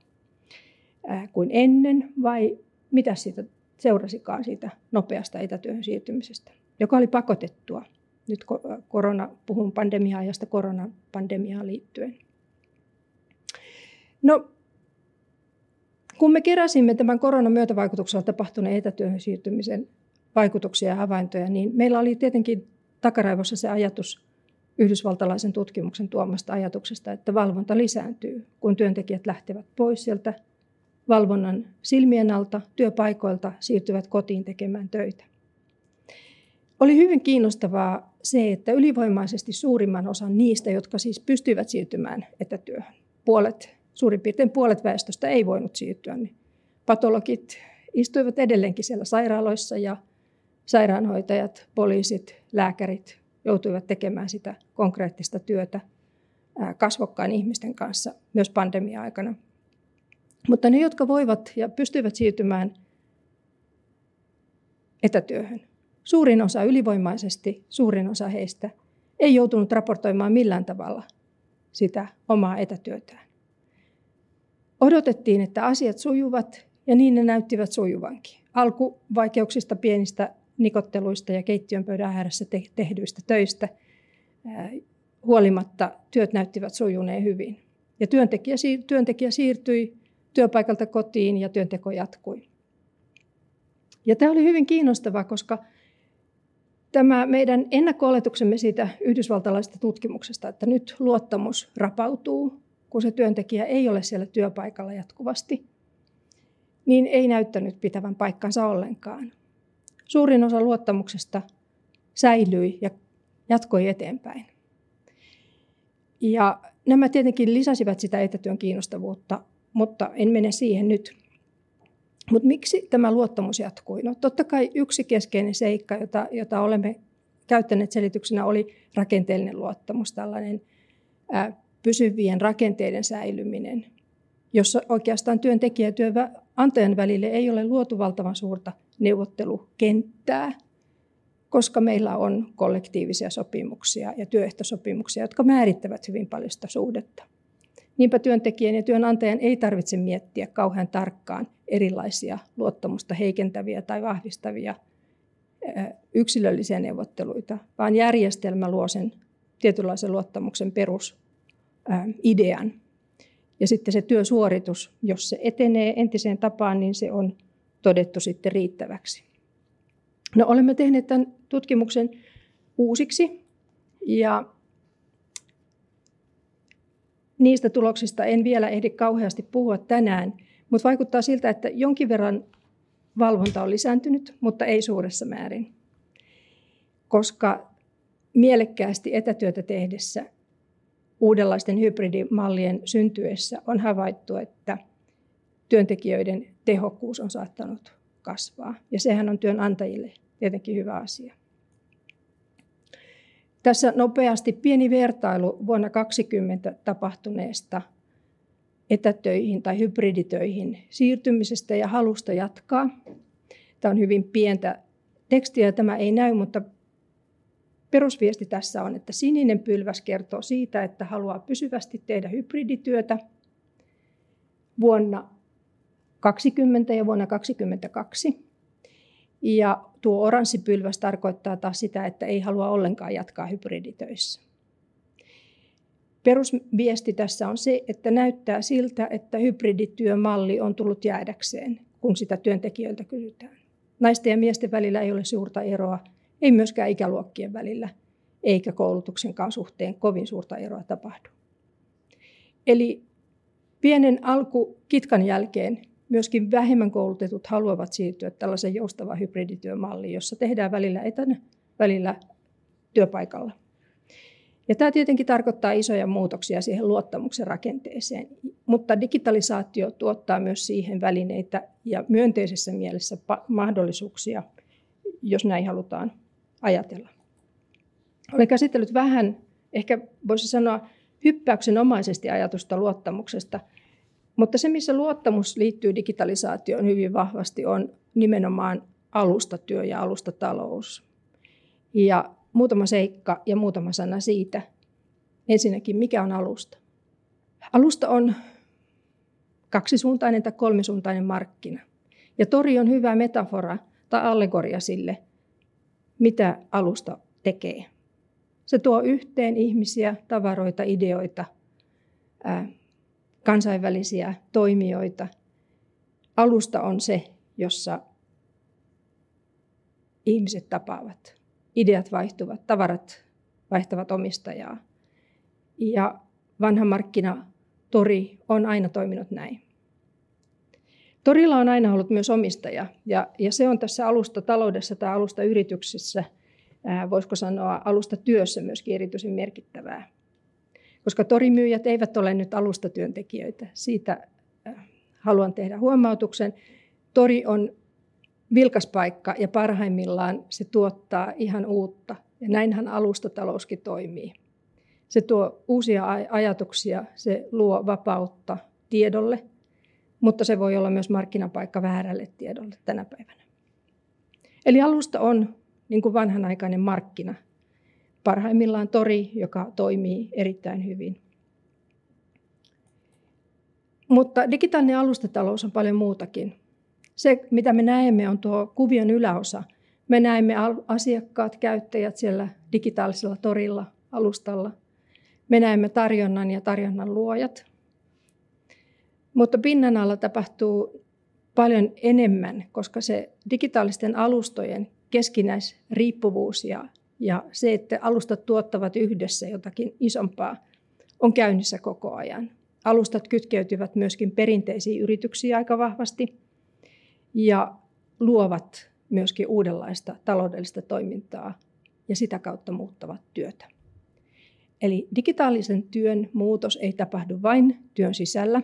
kuin ennen vai mitä siitä seurasikaan siitä nopeasta etätyöhön siirtymisestä, joka oli pakotettua. Nyt korona, puhun pandemia-ajasta koronapandemiaan liittyen. No, kun me keräsimme tämän koronan myötävaikutuksella tapahtuneen etätyöhön siirtymisen vaikutuksia ja havaintoja, niin meillä oli tietenkin takaraivossa se ajatus yhdysvaltalaisen tutkimuksen tuomasta ajatuksesta, että valvonta lisääntyy, kun työntekijät lähtevät pois sieltä valvonnan silmien alta, työpaikoilta, siirtyvät kotiin tekemään töitä. Oli hyvin kiinnostavaa se, että ylivoimaisesti suurimman osan niistä, jotka siis pystyivät siirtymään etätyöhön, puolet, suurin piirtein puolet väestöstä ei voinut siirtyä, niin patologit istuivat edelleenkin siellä sairaaloissa ja sairaanhoitajat, poliisit, lääkärit joutuivat tekemään sitä konkreettista työtä kasvokkain ihmisten kanssa myös pandemia-aikana. Mutta ne, jotka voivat ja pystyvät siirtymään etätyöhön, suurin osa ylivoimaisesti, suurin osa heistä ei joutunut raportoimaan millään tavalla sitä omaa etätyötään. Odotettiin, että asiat sujuvat ja niin ne näyttivät sujuvankin. Alkuvaikeuksista, pienistä nikotteluista ja keittiön pöydän ääressä tehdyistä töistä huolimatta työt näyttivät sujuneen hyvin. Ja työntekijä, työntekijä siirtyi työpaikalta kotiin ja työnteko jatkui. Ja tämä oli hyvin kiinnostavaa, koska tämä meidän ennakko-oletuksemme siitä yhdysvaltalaisesta tutkimuksesta, että nyt luottamus rapautuu, kun se työntekijä ei ole siellä työpaikalla jatkuvasti, niin ei näyttänyt pitävän paikkansa ollenkaan. Suurin osa luottamuksesta säilyi ja jatkoi eteenpäin. Ja nämä tietenkin lisäsivät sitä etätyön kiinnostavuutta mutta en mene siihen nyt. Mutta miksi tämä luottamus jatkui? No totta kai yksi keskeinen seikka, jota, jota olemme käyttäneet selityksenä, oli rakenteellinen luottamus, tällainen ää, pysyvien rakenteiden säilyminen, jossa oikeastaan työntekijä ja työnantajan välille ei ole luotu valtavan suurta neuvottelukenttää, koska meillä on kollektiivisia sopimuksia ja työehtosopimuksia, jotka määrittävät hyvin paljon sitä suhdetta. Niinpä työntekijän ja työnantajan ei tarvitse miettiä kauhean tarkkaan erilaisia luottamusta heikentäviä tai vahvistavia yksilöllisiä neuvotteluita, vaan järjestelmä luo sen tietynlaisen luottamuksen perusidean. Ja sitten se työsuoritus, jos se etenee entiseen tapaan, niin se on todettu sitten riittäväksi. No, olemme tehneet tämän tutkimuksen uusiksi ja Niistä tuloksista en vielä ehdi kauheasti puhua tänään, mutta vaikuttaa siltä, että jonkin verran valvonta on lisääntynyt, mutta ei suuressa määrin. Koska mielekkäästi etätyötä tehdessä uudenlaisten hybridimallien syntyessä on havaittu, että työntekijöiden tehokkuus on saattanut kasvaa. Ja sehän on työnantajille tietenkin hyvä asia. Tässä nopeasti pieni vertailu vuonna 2020 tapahtuneesta etätöihin tai hybriditöihin siirtymisestä ja halusta jatkaa. Tämä on hyvin pientä tekstiä, tämä ei näy, mutta perusviesti tässä on, että sininen pylväs kertoo siitä, että haluaa pysyvästi tehdä hybridityötä vuonna 2020 ja vuonna 2022. Ja tuo oranssipylväs tarkoittaa taas sitä, että ei halua ollenkaan jatkaa hybriditöissä. Perusviesti tässä on se, että näyttää siltä, että hybridityömalli on tullut jäädäkseen, kun sitä työntekijöiltä kysytään. Naisten ja miesten välillä ei ole suurta eroa, ei myöskään ikäluokkien välillä. eikä koulutuksenkaan suhteen kovin suurta eroa tapahdu. Eli pienen alkukitkan jälkeen myöskin vähemmän koulutetut haluavat siirtyä tällaisen joustavaan hybridityömalliin, jossa tehdään välillä etänä, välillä työpaikalla. Ja tämä tietenkin tarkoittaa isoja muutoksia siihen luottamuksen rakenteeseen, mutta digitalisaatio tuottaa myös siihen välineitä ja myönteisessä mielessä mahdollisuuksia, jos näin halutaan ajatella. Olen käsitellyt vähän, ehkä voisi sanoa hyppäyksenomaisesti ajatusta luottamuksesta, mutta se, missä luottamus liittyy digitalisaatioon hyvin vahvasti, on nimenomaan alustatyö ja alustatalous. Ja muutama seikka ja muutama sana siitä. Ensinnäkin, mikä on alusta? Alusta on kaksisuuntainen tai kolmisuuntainen markkina. Ja tori on hyvä metafora tai allegoria sille, mitä alusta tekee. Se tuo yhteen ihmisiä, tavaroita, ideoita, kansainvälisiä toimijoita. Alusta on se, jossa ihmiset tapaavat ideat vaihtuvat, tavarat vaihtavat omistajaa. Ja vanha markkinatori on aina toiminut näin. Torilla on aina ollut myös omistaja, ja, ja se on tässä alusta taloudessa tai alusta yrityksessä, voisiko sanoa alusta työssä myöskin erityisen merkittävää. Koska torimyyjät eivät ole nyt alustatyöntekijöitä, siitä ää, haluan tehdä huomautuksen. Tori on vilkas paikka ja parhaimmillaan se tuottaa ihan uutta. Ja näinhän alustatalouskin toimii. Se tuo uusia ajatuksia, se luo vapautta tiedolle, mutta se voi olla myös markkinapaikka väärälle tiedolle tänä päivänä. Eli alusta on niin kuin vanhanaikainen markkina. Parhaimmillaan tori, joka toimii erittäin hyvin. Mutta digitaalinen alustatalous on paljon muutakin. Se, mitä me näemme, on tuo kuvion yläosa. Me näemme asiakkaat, käyttäjät siellä digitaalisella torilla, alustalla. Me näemme tarjonnan ja tarjonnan luojat. Mutta pinnan alla tapahtuu paljon enemmän, koska se digitaalisten alustojen keskinäisriippuvuus ja, ja se, että alustat tuottavat yhdessä jotakin isompaa, on käynnissä koko ajan. Alustat kytkeytyvät myöskin perinteisiin yrityksiin aika vahvasti – ja luovat myöskin uudenlaista taloudellista toimintaa ja sitä kautta muuttavat työtä. Eli digitaalisen työn muutos ei tapahdu vain työn sisällä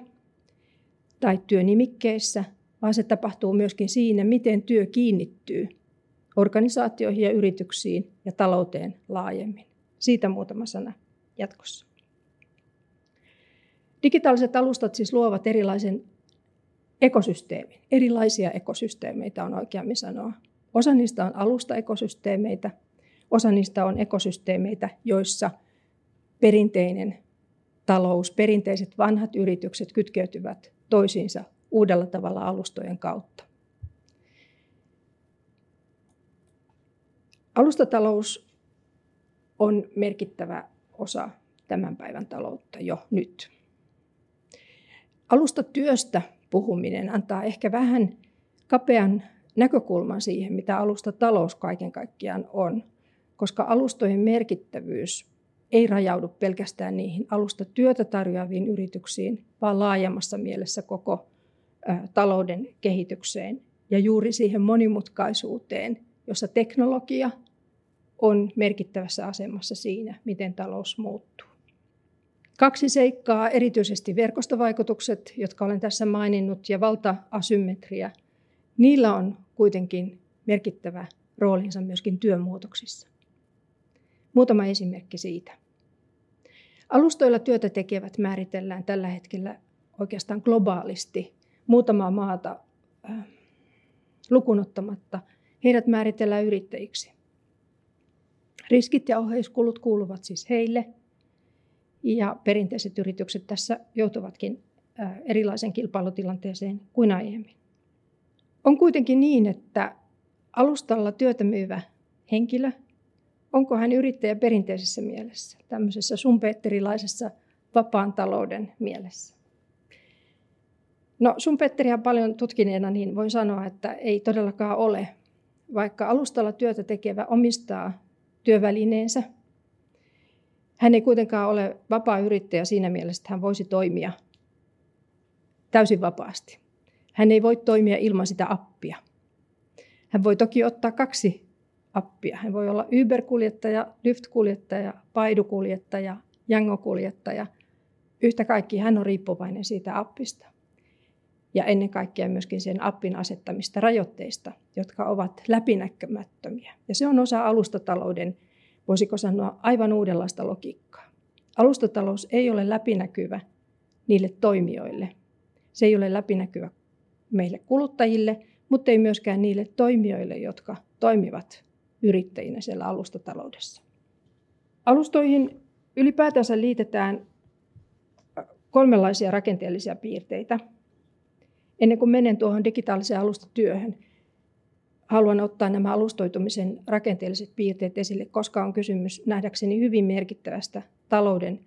tai työnimikkeissä, vaan se tapahtuu myöskin siinä, miten työ kiinnittyy organisaatioihin ja yrityksiin ja talouteen laajemmin. Siitä muutama sana jatkossa. Digitaaliset alustat siis luovat erilaisen ekosysteemin. Erilaisia ekosysteemeitä on oikeammin sanoa. Osa niistä on alustaekosysteemeitä, osa niistä on ekosysteemeitä, joissa perinteinen talous, perinteiset vanhat yritykset kytkeytyvät toisiinsa uudella tavalla alustojen kautta. Alustatalous on merkittävä osa tämän päivän taloutta jo nyt. Alustatyöstä puhuminen antaa ehkä vähän kapean näkökulman siihen, mitä alusta talous kaiken kaikkiaan on, koska alustojen merkittävyys ei rajaudu pelkästään niihin alusta työtä tarjoaviin yrityksiin, vaan laajemmassa mielessä koko talouden kehitykseen ja juuri siihen monimutkaisuuteen, jossa teknologia on merkittävässä asemassa siinä, miten talous muuttuu. Kaksi seikkaa, erityisesti verkostovaikutukset, jotka olen tässä maininnut, ja valta-asymmetria. Niillä on kuitenkin merkittävä roolinsa myöskin työmuutoksissa. Muutama esimerkki siitä. Alustoilla työtä tekevät määritellään tällä hetkellä oikeastaan globaalisti muutamaa maata äh, lukunottamatta. Heidät määritellään yrittäjiksi. Riskit ja oheiskulut kuuluvat siis heille – ja perinteiset yritykset tässä joutuvatkin erilaisen kilpailutilanteeseen kuin aiemmin. On kuitenkin niin, että alustalla työtä myyvä henkilö, onko hän yrittäjä perinteisessä mielessä, tämmöisessä sumpeetterilaisessa vapaan talouden mielessä? No Sumpetteriä paljon tutkineena niin voin sanoa, että ei todellakaan ole. Vaikka alustalla työtä tekevä omistaa työvälineensä, Hän ei kuitenkaan ole vapaa yrittäjä siinä mielessä, että hän voisi toimia täysin vapaasti. Hän ei voi toimia ilman sitä appia. Hän voi toki ottaa kaksi appia. Hän voi olla Uber-kuljettaja, Lyft-kuljettaja, Paidu-kuljettaja, Jango-kuljettaja. Yhtä kaikki hän on riippuvainen siitä appista. Ja ennen kaikkea myöskin sen appin asettamista rajoitteista, jotka ovat läpinäkymättömiä. Ja se on osa alustatalouden, voisiko sanoa, aivan uudenlaista logiikkaa. Alustatalous ei ole läpinäkyvä niille toimijoille. Se ei ole läpinäkyvä meille kuluttajille, mutta ei myöskään niille toimijoille, jotka toimivat yrittäjinä siellä alustataloudessa. Alustoihin ylipäätänsä liitetään kolmenlaisia rakenteellisia piirteitä. Ennen kuin menen tuohon digitaaliseen alustatyöhön, haluan ottaa nämä alustoitumisen rakenteelliset piirteet esille, koska on kysymys nähdäkseni hyvin merkittävästä talouden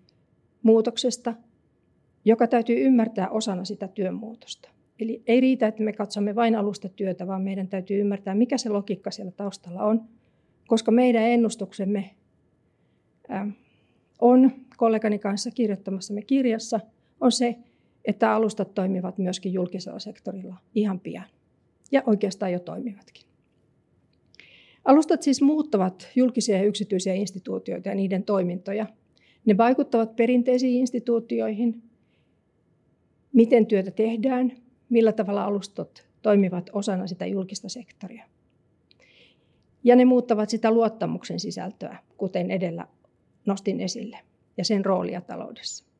muutoksesta, joka täytyy ymmärtää osana sitä työmuutosta. Eli ei riitä, että me katsomme vain alustatyötä, vaan meidän täytyy ymmärtää, mikä se logiikka siellä taustalla on, koska meidän ennustuksemme on kollegani kanssa kirjoittamassamme kirjassa, on se, että alustat toimivat myöskin julkisella sektorilla ihan pian. Ja oikeastaan jo toimivatkin. Alustat siis muuttavat julkisia ja yksityisiä instituutioita ja niiden toimintoja. Ne vaikuttavat perinteisiin instituutioihin, miten työtä tehdään, millä tavalla alustot toimivat osana sitä julkista sektoria. Ja ne muuttavat sitä luottamuksen sisältöä, kuten edellä nostin esille, ja sen roolia taloudessa.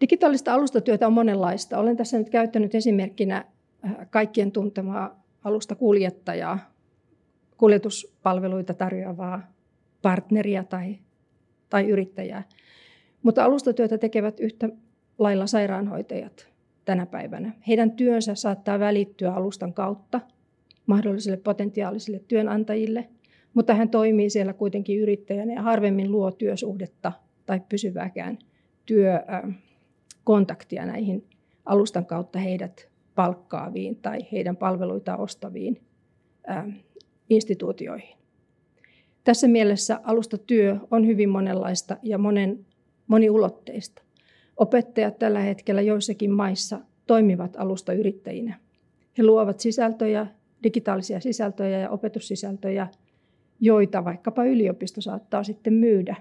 Digitaalista alustatyötä on monenlaista. Olen tässä nyt käyttänyt esimerkkinä äh, kaikkien tuntemaa alusta kuljettajaa, kuljetuspalveluita tarjoavaa partneria tai, tai yrittäjää. Mutta alustatyötä tekevät yhtä lailla sairaanhoitajat tänä päivänä. Heidän työnsä saattaa välittyä alustan kautta mahdollisille potentiaalisille työnantajille, mutta hän toimii siellä kuitenkin yrittäjänä ja harvemmin luo työsuhdetta tai pysyvääkään työkontaktia näihin alustan kautta heidät palkkaaviin tai heidän palveluita ostaviin instituutioihin. Tässä mielessä alustatyö on hyvin monenlaista ja monen, moniulotteista. Opettajat tällä hetkellä joissakin maissa toimivat alustayrittäjinä. He luovat sisältöjä, digitaalisia sisältöjä ja opetussisältöjä, joita vaikkapa yliopisto saattaa sitten myydä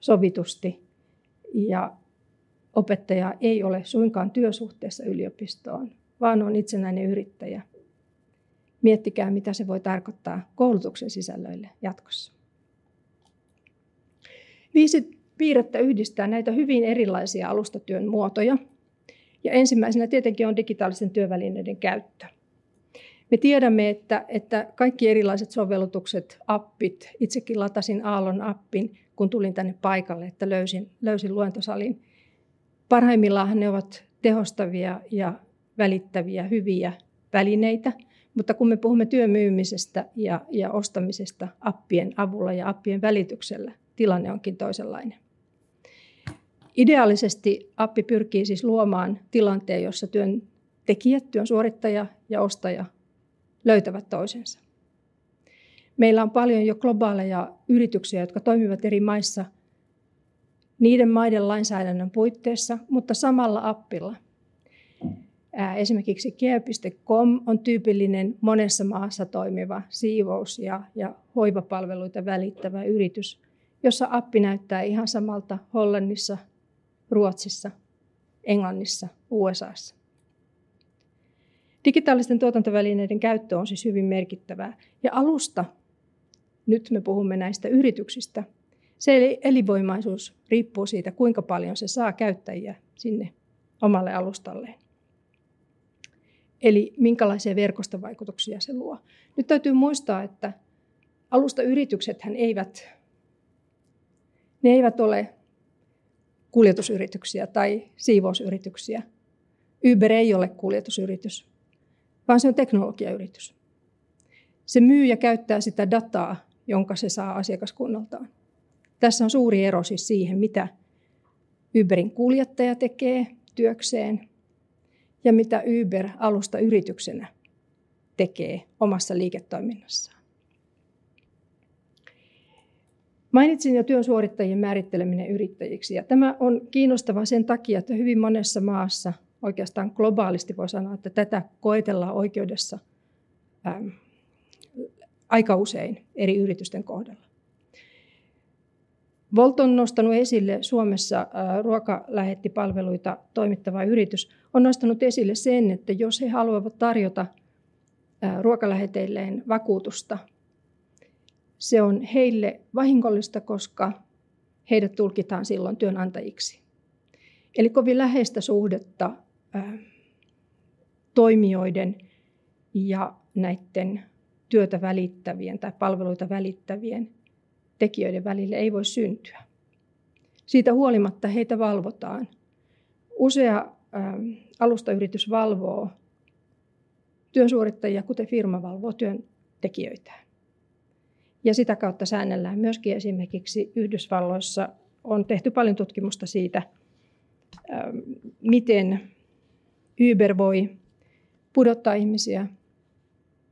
sovitusti. Ja opettaja ei ole suinkaan työsuhteessa yliopistoon, vaan on itsenäinen yrittäjä. Miettikää, mitä se voi tarkoittaa koulutuksen sisällöille jatkossa. Viisi piirrettä yhdistää näitä hyvin erilaisia alustatyön muotoja. Ja ensimmäisenä tietenkin on digitaalisten työvälineiden käyttö. Me tiedämme, että, että kaikki erilaiset sovellutukset, appit, itsekin latasin Aallon appin, kun tulin tänne paikalle, että löysin, löysin luentosalin. Parhaimmillaan ne ovat tehostavia ja välittäviä, hyviä välineitä, mutta kun me puhumme työmyymisestä ja, ja ostamisesta appien avulla ja appien välityksellä, tilanne onkin toisenlainen. Ideaalisesti appi pyrkii siis luomaan tilanteen, jossa työntekijät, työn suorittaja ja ostaja löytävät toisensa. Meillä on paljon jo globaaleja yrityksiä, jotka toimivat eri maissa niiden maiden lainsäädännön puitteissa, mutta samalla appilla. Esimerkiksi care.com on tyypillinen monessa maassa toimiva siivous- ja, ja hoivapalveluita välittävä yritys, jossa appi näyttää ihan samalta Hollannissa, Ruotsissa, Englannissa, USAssa. Digitaalisten tuotantovälineiden käyttö on siis hyvin merkittävää. Ja alusta, nyt me puhumme näistä yrityksistä, se elinvoimaisuus riippuu siitä, kuinka paljon se saa käyttäjiä sinne omalle alustalleen. Eli minkälaisia verkostovaikutuksia se luo. Nyt täytyy muistaa, että alustayritykset eivät, ne eivät ole kuljetusyrityksiä tai siivousyrityksiä. Uber ei ole kuljetusyritys, vaan se on teknologiayritys. Se myy ja käyttää sitä dataa, jonka se saa asiakaskunnaltaan. Tässä on suuri ero siis siihen, mitä Uberin kuljettaja tekee työkseen ja mitä Uber alusta yrityksenä tekee omassa liiketoiminnassaan. Mainitsin jo työn suorittajien määritteleminen yrittäjiksi. Ja tämä on kiinnostava sen takia, että hyvin monessa maassa, oikeastaan globaalisti voi sanoa, että tätä koetellaan oikeudessa ähm, aika usein eri yritysten kohdalla. Volt on nostanut esille Suomessa äh, ruokalähettipalveluita toimittava yritys, on nostanut esille sen, että jos he haluavat tarjota äh, ruokaläheteilleen vakuutusta se on heille vahingollista, koska heidät tulkitaan silloin työnantajiksi. Eli kovin läheistä suhdetta toimijoiden ja näiden työtä välittävien tai palveluita välittävien tekijöiden välille ei voi syntyä. Siitä huolimatta heitä valvotaan. Usea alustayritys valvoo työsuorittajia, kuten firma valvoo työntekijöitään. Ja sitä kautta säännellään myöskin esimerkiksi Yhdysvalloissa on tehty paljon tutkimusta siitä, ähm, miten Uber voi pudottaa ihmisiä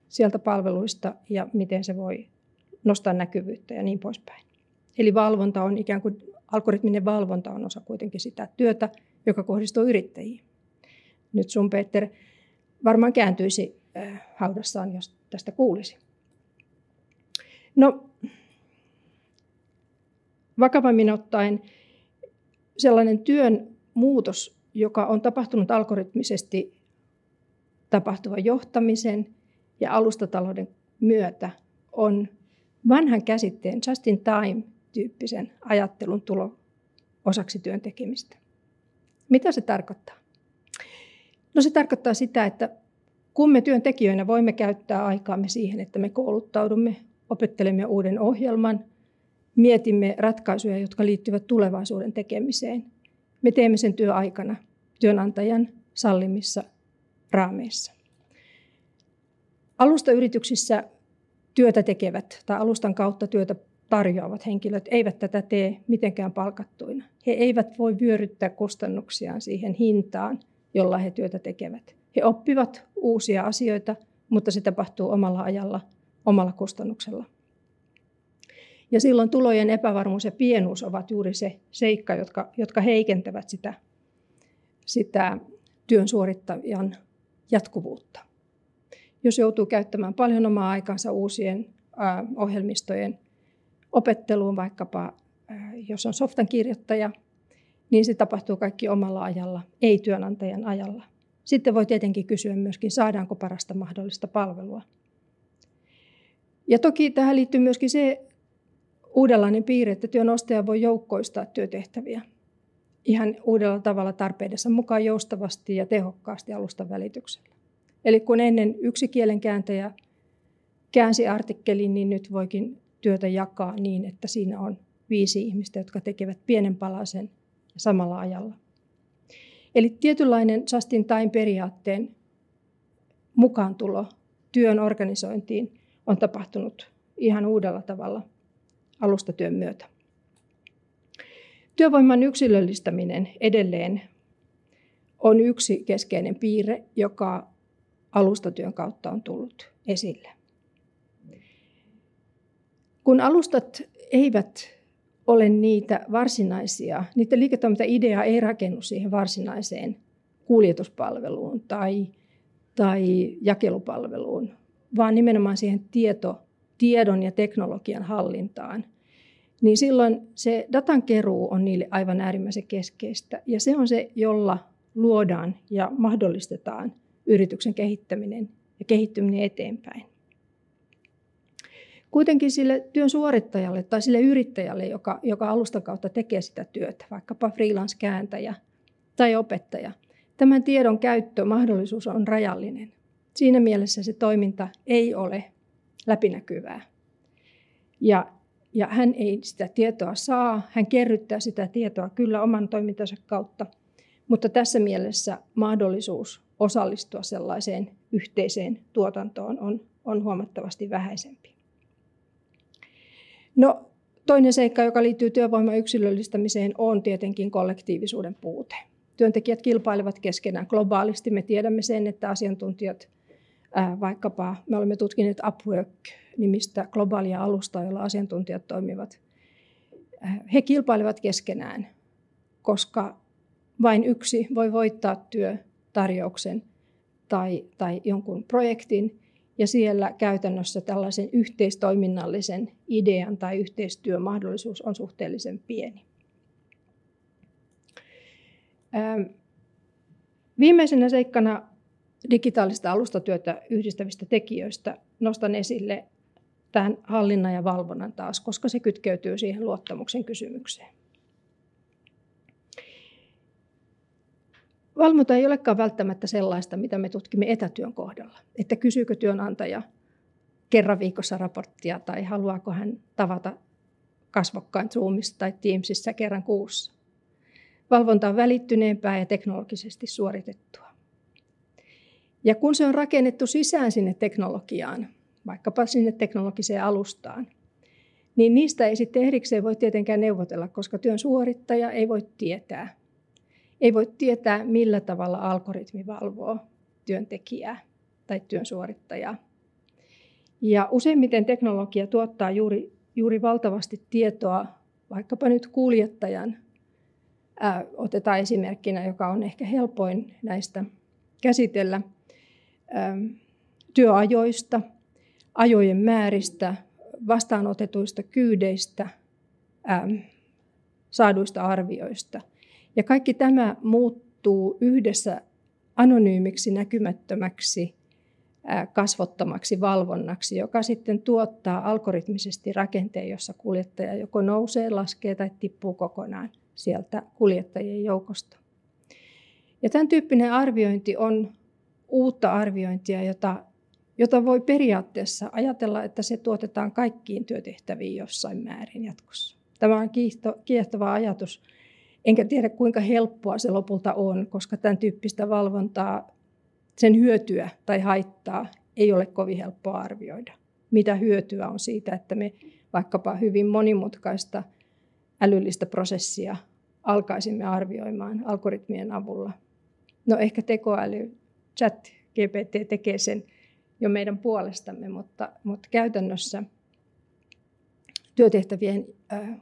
sieltä palveluista ja miten se voi nostaa näkyvyyttä ja niin poispäin. Eli valvonta on ikään kuin, algoritminen valvonta on osa kuitenkin sitä työtä, joka kohdistuu yrittäjiin. Nyt sun Peter varmaan kääntyisi äh, haudassaan, jos tästä kuulisi. No, vakavammin ottaen sellainen työn muutos, joka on tapahtunut algoritmisesti tapahtuvan johtamisen ja alustatalouden myötä, on vanhan käsitteen just in time tyyppisen ajattelun tulo osaksi työn tekemistä. Mitä se tarkoittaa? No se tarkoittaa sitä, että kun me työntekijöinä voimme käyttää aikaamme siihen, että me kouluttaudumme, opettelemme uuden ohjelman, mietimme ratkaisuja, jotka liittyvät tulevaisuuden tekemiseen. Me teemme sen työaikana työnantajan sallimissa raameissa. Alustayrityksissä työtä tekevät tai alustan kautta työtä tarjoavat henkilöt eivät tätä tee mitenkään palkattuina. He eivät voi vyöryttää kustannuksiaan siihen hintaan, jolla he työtä tekevät. He oppivat uusia asioita, mutta se tapahtuu omalla ajalla omalla kustannuksella. Ja silloin tulojen epävarmuus ja pienuus ovat juuri se seikka, jotka, jotka heikentävät sitä, sitä työn suorittajan jatkuvuutta. Jos joutuu käyttämään paljon omaa aikansa uusien ohjelmistojen opetteluun, vaikkapa jos on softan kirjoittaja, niin se tapahtuu kaikki omalla ajalla, ei työnantajan ajalla. Sitten voi tietenkin kysyä myöskin, saadaanko parasta mahdollista palvelua. Ja toki tähän liittyy myöskin se uudenlainen piirre, että työnostaja voi joukkoistaa työtehtäviä ihan uudella tavalla tarpeidensa mukaan joustavasti ja tehokkaasti alustan välityksellä. Eli kun ennen yksi kielenkääntäjä käänsi artikkelin, niin nyt voikin työtä jakaa niin, että siinä on viisi ihmistä, jotka tekevät pienen palasen samalla ajalla. Eli tietynlainen Justin Time-periaatteen mukaantulo työn organisointiin on tapahtunut ihan uudella tavalla alustatyön myötä. Työvoiman yksilöllistäminen edelleen on yksi keskeinen piirre, joka alustatyön kautta on tullut esille. Kun alustat eivät ole niitä varsinaisia, niiden liiketoimintaidea ei rakennu siihen varsinaiseen kuljetuspalveluun tai, tai jakelupalveluun, vaan nimenomaan siihen tieto, tiedon ja teknologian hallintaan, niin silloin se datan keruu on niille aivan äärimmäisen keskeistä. Ja se on se, jolla luodaan ja mahdollistetaan yrityksen kehittäminen ja kehittyminen eteenpäin. Kuitenkin sille työn suorittajalle tai sille yrittäjälle, joka, joka alustan kautta tekee sitä työtä, vaikkapa freelance-kääntäjä tai opettaja, tämän tiedon käyttö, mahdollisuus on rajallinen. Siinä mielessä se toiminta ei ole läpinäkyvää. Ja, ja hän ei sitä tietoa saa, hän kerryttää sitä tietoa kyllä oman toimintansa kautta, mutta tässä mielessä mahdollisuus osallistua sellaiseen yhteiseen tuotantoon on, on huomattavasti vähäisempi. No, toinen seikka, joka liittyy työvoiman yksilöllistämiseen, on tietenkin kollektiivisuuden puute. Työntekijät kilpailevat keskenään globaalisti. Me tiedämme sen, että asiantuntijat vaikkapa me olemme tutkineet Upwork-nimistä globaalia alustaa, jolla asiantuntijat toimivat he kilpailevat keskenään, koska vain yksi voi voittaa työtarjouksen tai, tai jonkun projektin, ja siellä käytännössä tällaisen yhteistoiminnallisen idean tai yhteistyömahdollisuus on suhteellisen pieni. Ähm, viimeisenä seikkana digitaalista alustatyötä yhdistävistä tekijöistä nostan esille tämän hallinnan ja valvonnan taas, koska se kytkeytyy siihen luottamuksen kysymykseen. Valvonta ei olekaan välttämättä sellaista, mitä me tutkimme etätyön kohdalla. Että kysyykö työnantaja kerran viikossa raporttia tai haluaako hän tavata kasvokkain Zoomissa tai Teamsissa kerran kuussa. Valvonta on välittyneempää ja teknologisesti suoritettua. Ja kun se on rakennettu sisään sinne teknologiaan, vaikkapa sinne teknologiseen alustaan, niin niistä ei sitten erikseen voi tietenkään neuvotella, koska työn suorittaja ei voi tietää, ei voi tietää, millä tavalla algoritmi valvoo työntekijää tai työn suorittajaa. Ja useimmiten teknologia tuottaa juuri, juuri valtavasti tietoa, vaikkapa nyt kuljettajan, ää, otetaan esimerkkinä, joka on ehkä helpoin näistä käsitellä, ää, työajoista, ajojen määristä, vastaanotetuista kyydeistä, ää, saaduista arvioista – ja kaikki tämä muuttuu yhdessä anonyymiksi, näkymättömäksi, kasvottomaksi valvonnaksi, joka sitten tuottaa algoritmisesti rakenteen, jossa kuljettaja joko nousee, laskee tai tippuu kokonaan sieltä kuljettajien joukosta. Ja tämän tyyppinen arviointi on uutta arviointia, jota, jota voi periaatteessa ajatella, että se tuotetaan kaikkiin työtehtäviin jossain määrin jatkossa. Tämä on kiehtova ajatus, Enkä tiedä kuinka helppoa se lopulta on, koska tämän tyyppistä valvontaa, sen hyötyä tai haittaa ei ole kovin helppoa arvioida. Mitä hyötyä on siitä, että me vaikkapa hyvin monimutkaista älyllistä prosessia alkaisimme arvioimaan algoritmien avulla. No ehkä tekoäly, chat, GPT tekee sen jo meidän puolestamme, mutta, mutta käytännössä työtehtävien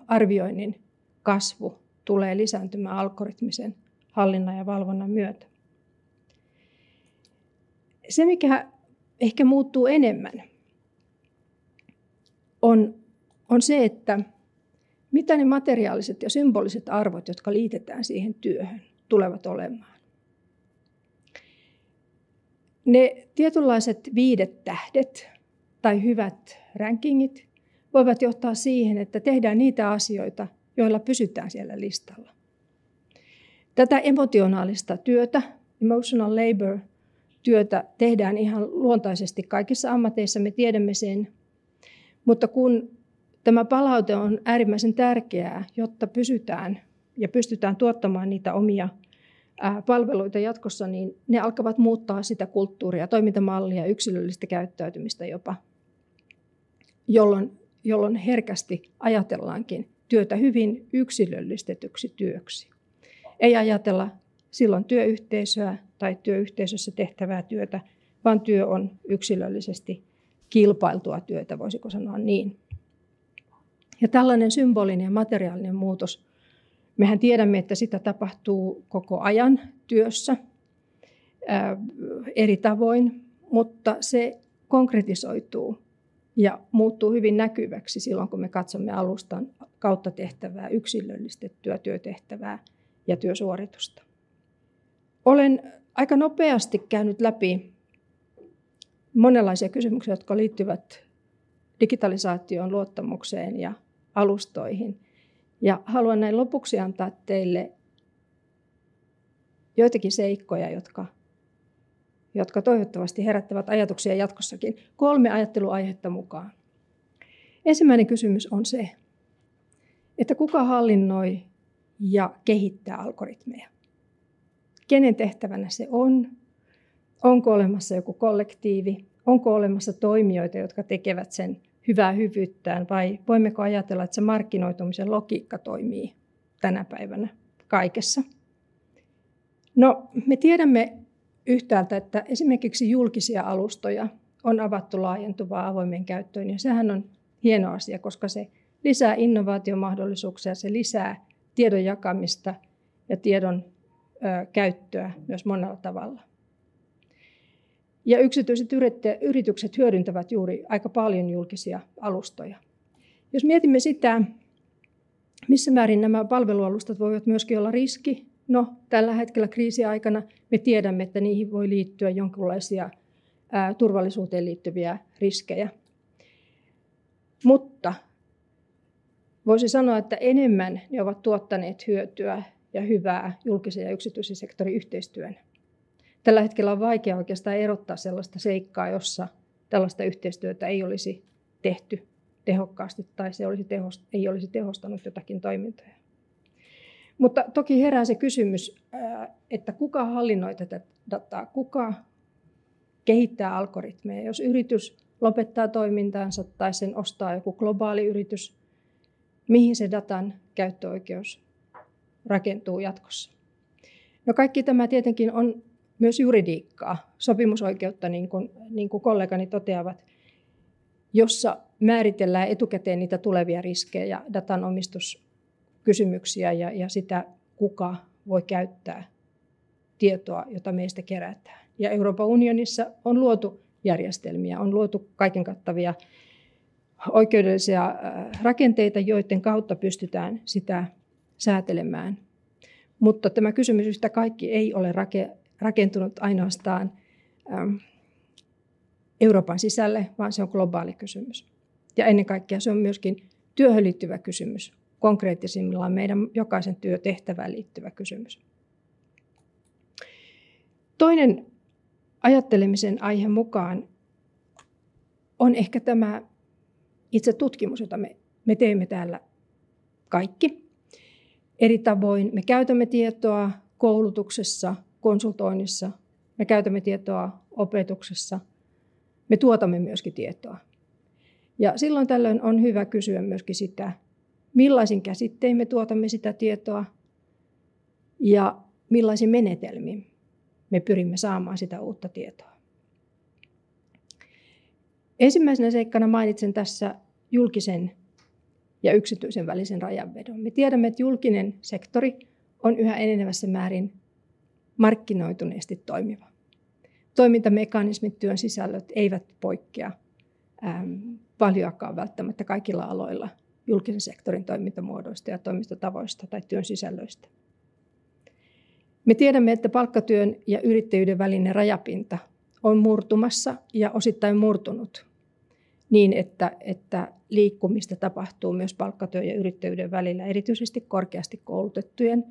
arvioinnin kasvu tulee lisääntymään algoritmisen hallinnan ja valvonnan myötä. Se, mikä ehkä muuttuu enemmän, on, on se, että mitä ne materiaaliset ja symboliset arvot, jotka liitetään siihen työhön, tulevat olemaan. Ne tietynlaiset viidet tähdet tai hyvät rankingit voivat johtaa siihen, että tehdään niitä asioita, joilla pysytään siellä listalla. Tätä emotionaalista työtä, emotional labor, työtä tehdään ihan luontaisesti kaikissa ammateissa, me tiedämme sen. Mutta kun tämä palaute on äärimmäisen tärkeää, jotta pysytään ja pystytään tuottamaan niitä omia palveluita jatkossa, niin ne alkavat muuttaa sitä kulttuuria, toimintamallia, yksilöllistä käyttäytymistä jopa, jolloin, jolloin herkästi ajatellaankin työtä hyvin yksilöllistetyksi työksi. Ei ajatella silloin työyhteisöä tai työyhteisössä tehtävää työtä, vaan työ on yksilöllisesti kilpailtua työtä, voisiko sanoa niin. Ja tällainen symbolinen ja materiaalinen muutos, mehän tiedämme, että sitä tapahtuu koko ajan työssä ää, eri tavoin, mutta se konkretisoituu ja muuttuu hyvin näkyväksi silloin, kun me katsomme alustan kautta tehtävää yksilöllistettyä työtehtävää ja työsuoritusta. Olen aika nopeasti käynyt läpi monenlaisia kysymyksiä, jotka liittyvät digitalisaation luottamukseen ja alustoihin. Ja haluan näin lopuksi antaa teille joitakin seikkoja, jotka jotka toivottavasti herättävät ajatuksia jatkossakin. Kolme ajatteluaihetta mukaan. Ensimmäinen kysymys on se, että kuka hallinnoi ja kehittää algoritmeja. Kenen tehtävänä se on? Onko olemassa joku kollektiivi? Onko olemassa toimijoita, jotka tekevät sen hyvää hyvyyttään? Vai voimmeko ajatella, että se markkinoitumisen logiikka toimii tänä päivänä kaikessa? No, me tiedämme yhtäältä, että esimerkiksi julkisia alustoja on avattu laajentuvaa avoimen käyttöön, ja sehän on hieno asia, koska se lisää innovaatiomahdollisuuksia, se lisää tiedon jakamista ja tiedon ö, käyttöä myös monella tavalla. Ja yksityiset yritykset hyödyntävät juuri aika paljon julkisia alustoja. Jos mietimme sitä, missä määrin nämä palvelualustat voivat myöskin olla riski, no tällä hetkellä kriisiaikana me tiedämme, että niihin voi liittyä jonkinlaisia ää, turvallisuuteen liittyviä riskejä. Mutta voisi sanoa, että enemmän ne ovat tuottaneet hyötyä ja hyvää julkisen ja yksityisen sektorin yhteistyön. Tällä hetkellä on vaikea oikeastaan erottaa sellaista seikkaa, jossa tällaista yhteistyötä ei olisi tehty tehokkaasti tai se olisi tehost, ei olisi tehostanut jotakin toimintoja. Mutta toki herää se kysymys, että kuka hallinnoi tätä dataa, kuka kehittää algoritmeja. Jos yritys lopettaa toimintaansa tai sen ostaa joku globaali yritys, mihin se datan käyttöoikeus rakentuu jatkossa? No kaikki tämä tietenkin on myös juridiikkaa, sopimusoikeutta, niin kuin, niin kuin kollegani toteavat, jossa määritellään etukäteen niitä tulevia riskejä, datan omistuskysymyksiä ja, ja sitä, kuka voi käyttää tietoa, jota meistä kerätään. Ja Euroopan unionissa on luotu järjestelmiä, on luotu kaiken kattavia oikeudellisia äh, rakenteita, joiden kautta pystytään sitä säätelemään. Mutta tämä kysymys yhtä kaikki ei ole rakentunut ainoastaan ähm, Euroopan sisälle, vaan se on globaali kysymys. Ja ennen kaikkea se on myöskin työhön liittyvä kysymys, konkreettisimmillaan meidän jokaisen työtehtävään liittyvä kysymys. Toinen ajattelemisen aihe mukaan on ehkä tämä itse tutkimus, jota me, me teemme täällä kaikki. Eri tavoin me käytämme tietoa koulutuksessa, konsultoinnissa, me käytämme tietoa opetuksessa, me tuotamme myöskin tietoa. Ja silloin tällöin on hyvä kysyä myöskin sitä, millaisin käsittein me tuotamme sitä tietoa ja millaisin menetelmin me pyrimme saamaan sitä uutta tietoa. Ensimmäisenä seikkana mainitsen tässä julkisen ja yksityisen välisen rajanvedon. Me tiedämme, että julkinen sektori on yhä enenevässä määrin markkinoituneesti toimiva. Toimintamekanismit, työn sisällöt eivät poikkea paljoakaan välttämättä kaikilla aloilla julkisen sektorin toimintamuodoista ja toimintatavoista tai työn sisällöistä. Me tiedämme, että palkkatyön ja yrittäjyyden välinen rajapinta on murtumassa ja osittain murtunut niin, että, että liikkumista tapahtuu myös palkkatyön ja yrittäjyyden välillä, erityisesti korkeasti koulutettujen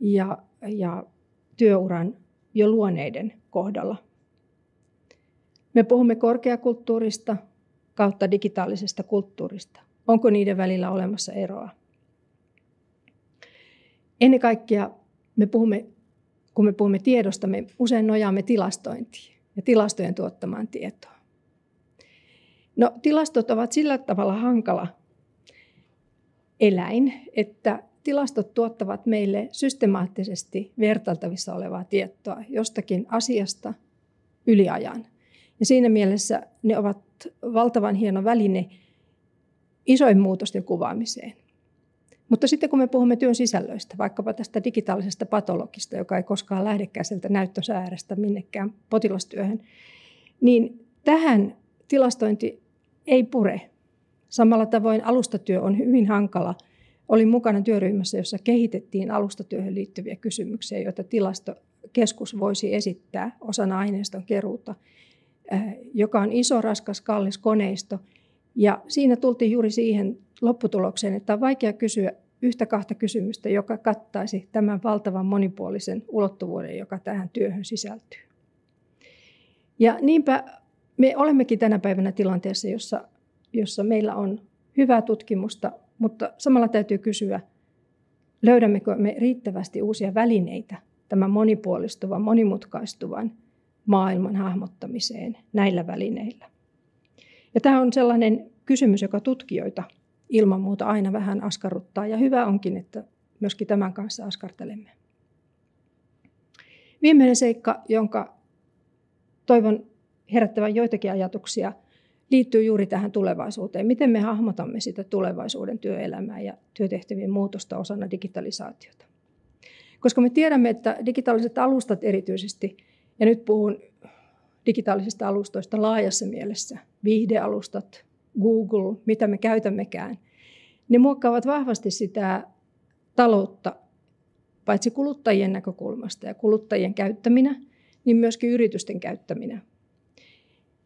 ja, ja työuran jo luoneiden kohdalla. Me puhumme korkeakulttuurista kautta digitaalisesta kulttuurista. Onko niiden välillä olemassa eroa? Ennen kaikkea me puhumme, kun me puhumme tiedosta, me usein nojaamme tilastointiin ja tilastojen tuottamaan tietoa. No, tilastot ovat sillä tavalla hankala eläin, että tilastot tuottavat meille systemaattisesti vertailtavissa olevaa tietoa jostakin asiasta yliajan. Ja siinä mielessä ne ovat valtavan hieno väline isoin muutosten kuvaamiseen. Mutta sitten kun me puhumme työn sisällöistä, vaikkapa tästä digitaalisesta patologista, joka ei koskaan lähdekään sieltä näyttösäärästä minnekään potilastyöhön, niin tähän tilastointi ei pure. Samalla tavoin alustatyö on hyvin hankala. Olin mukana työryhmässä, jossa kehitettiin alustatyöhön liittyviä kysymyksiä, joita tilastokeskus voisi esittää osana aineiston keruuta, eh, joka on iso, raskas, kallis koneisto. Ja siinä tultiin juuri siihen lopputulokseen, että on vaikea kysyä yhtä kahta kysymystä, joka kattaisi tämän valtavan monipuolisen ulottuvuuden, joka tähän työhön sisältyy. Ja niinpä me olemmekin tänä päivänä tilanteessa, jossa, jossa meillä on hyvää tutkimusta, mutta samalla täytyy kysyä, löydämmekö me riittävästi uusia välineitä tämän monipuolistuvan, monimutkaistuvan maailman hahmottamiseen näillä välineillä. Ja tämä on sellainen kysymys, joka tutkijoita ilman muuta aina vähän askarruttaa, ja hyvä onkin, että myöskin tämän kanssa askartelemme. Viimeinen seikka, jonka toivon herättävän joitakin ajatuksia, liittyy juuri tähän tulevaisuuteen. Miten me hahmotamme sitä tulevaisuuden työelämää ja työtehtävien muutosta osana digitalisaatiota. Koska me tiedämme, että digitaaliset alustat erityisesti, ja nyt puhun digitaalisista alustoista laajassa mielessä, viihdealustat, Google, mitä me käytämmekään, ne muokkaavat vahvasti sitä taloutta paitsi kuluttajien näkökulmasta ja kuluttajien käyttäminä, niin myöskin yritysten käyttäminä.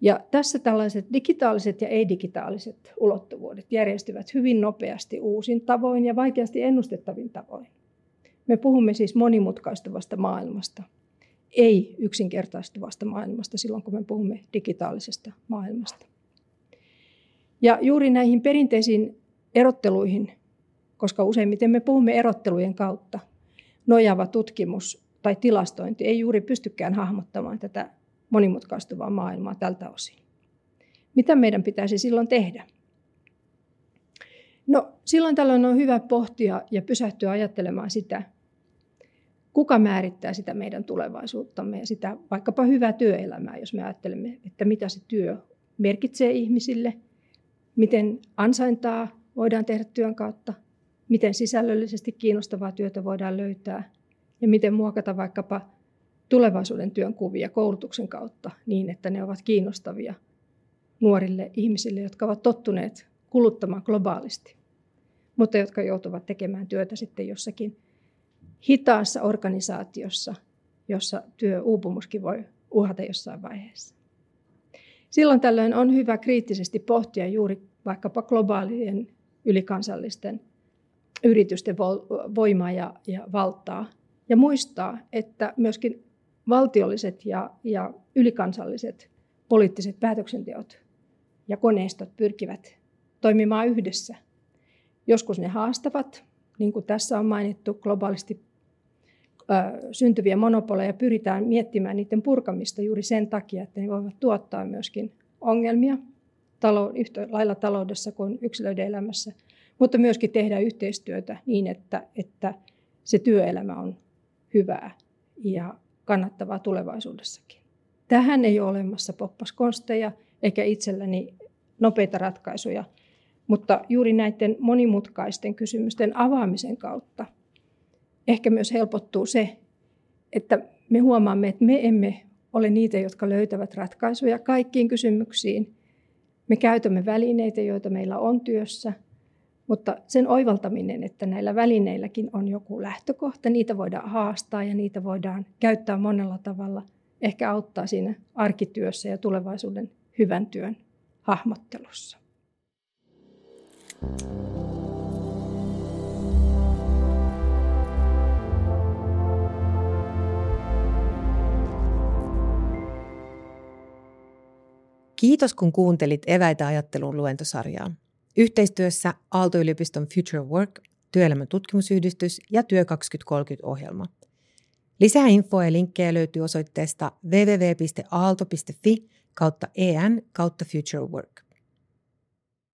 Ja tässä tällaiset digitaaliset ja ei-digitaaliset ulottuvuudet järjestyvät hyvin nopeasti uusin tavoin ja vaikeasti ennustettavin tavoin. Me puhumme siis monimutkaistuvasta maailmasta, ei yksinkertaistuvasta maailmasta silloin, kun me puhumme digitaalisesta maailmasta. Ja juuri näihin perinteisiin erotteluihin, koska useimmiten me puhumme erottelujen kautta, nojaava tutkimus tai tilastointi ei juuri pystykään hahmottamaan tätä monimutkaistuvaa maailmaa tältä osin. Mitä meidän pitäisi silloin tehdä? No, silloin tällöin on hyvä pohtia ja pysähtyä ajattelemaan sitä, kuka määrittää sitä meidän tulevaisuuttamme ja sitä vaikkapa hyvää työelämää, jos me ajattelemme, että mitä se työ merkitsee ihmisille, miten ansaintaa voidaan tehdä työn kautta, miten sisällöllisesti kiinnostavaa työtä voidaan löytää? Ja miten muokata vaikkapa tulevaisuuden työnkuvia koulutuksen kautta niin, että ne ovat kiinnostavia nuorille ihmisille, jotka ovat tottuneet kuluttamaan globaalisti, mutta jotka joutuvat tekemään työtä sitten jossakin hitaassa organisaatiossa, jossa työuupumuskin voi uhata jossain vaiheessa. Silloin tällöin on hyvä kriittisesti pohtia juuri vaikkapa globaalien ylikansallisten yritysten voimaa ja, ja valtaa. Ja muistaa, että myöskin valtiolliset ja, ja ylikansalliset poliittiset päätöksenteot ja koneistot pyrkivät toimimaan yhdessä. Joskus ne haastavat, niin kuin tässä on mainittu, globaalisti syntyviä monopoleja pyritään miettimään niiden purkamista juuri sen takia, että ne voivat tuottaa myöskin ongelmia yhtä lailla taloudessa kuin yksilöiden elämässä, mutta myöskin tehdä yhteistyötä niin, että, että se työelämä on hyvää ja kannattavaa tulevaisuudessakin. Tähän ei ole olemassa poppaskonsteja eikä itselläni nopeita ratkaisuja, mutta juuri näiden monimutkaisten kysymysten avaamisen kautta ehkä myös helpottuu se, että me huomaamme, että me emme ole niitä, jotka löytävät ratkaisuja kaikkiin kysymyksiin. Me käytämme välineitä, joita meillä on työssä – mutta sen oivaltaminen, että näillä välineilläkin on joku lähtökohta, niitä voidaan haastaa ja niitä voidaan käyttää monella tavalla, ehkä auttaa siinä arkityössä ja tulevaisuuden hyvän työn hahmottelussa. Kiitos kun kuuntelit Eväitä ajattelun luentosarjaa. Yhteistyössä Aalto-yliopiston Future Work, työelämän tutkimusyhdistys ja Työ 2030-ohjelma. Lisää infoa ja linkkejä löytyy osoitteesta www.aalto.fi kautta en kautta Future Work.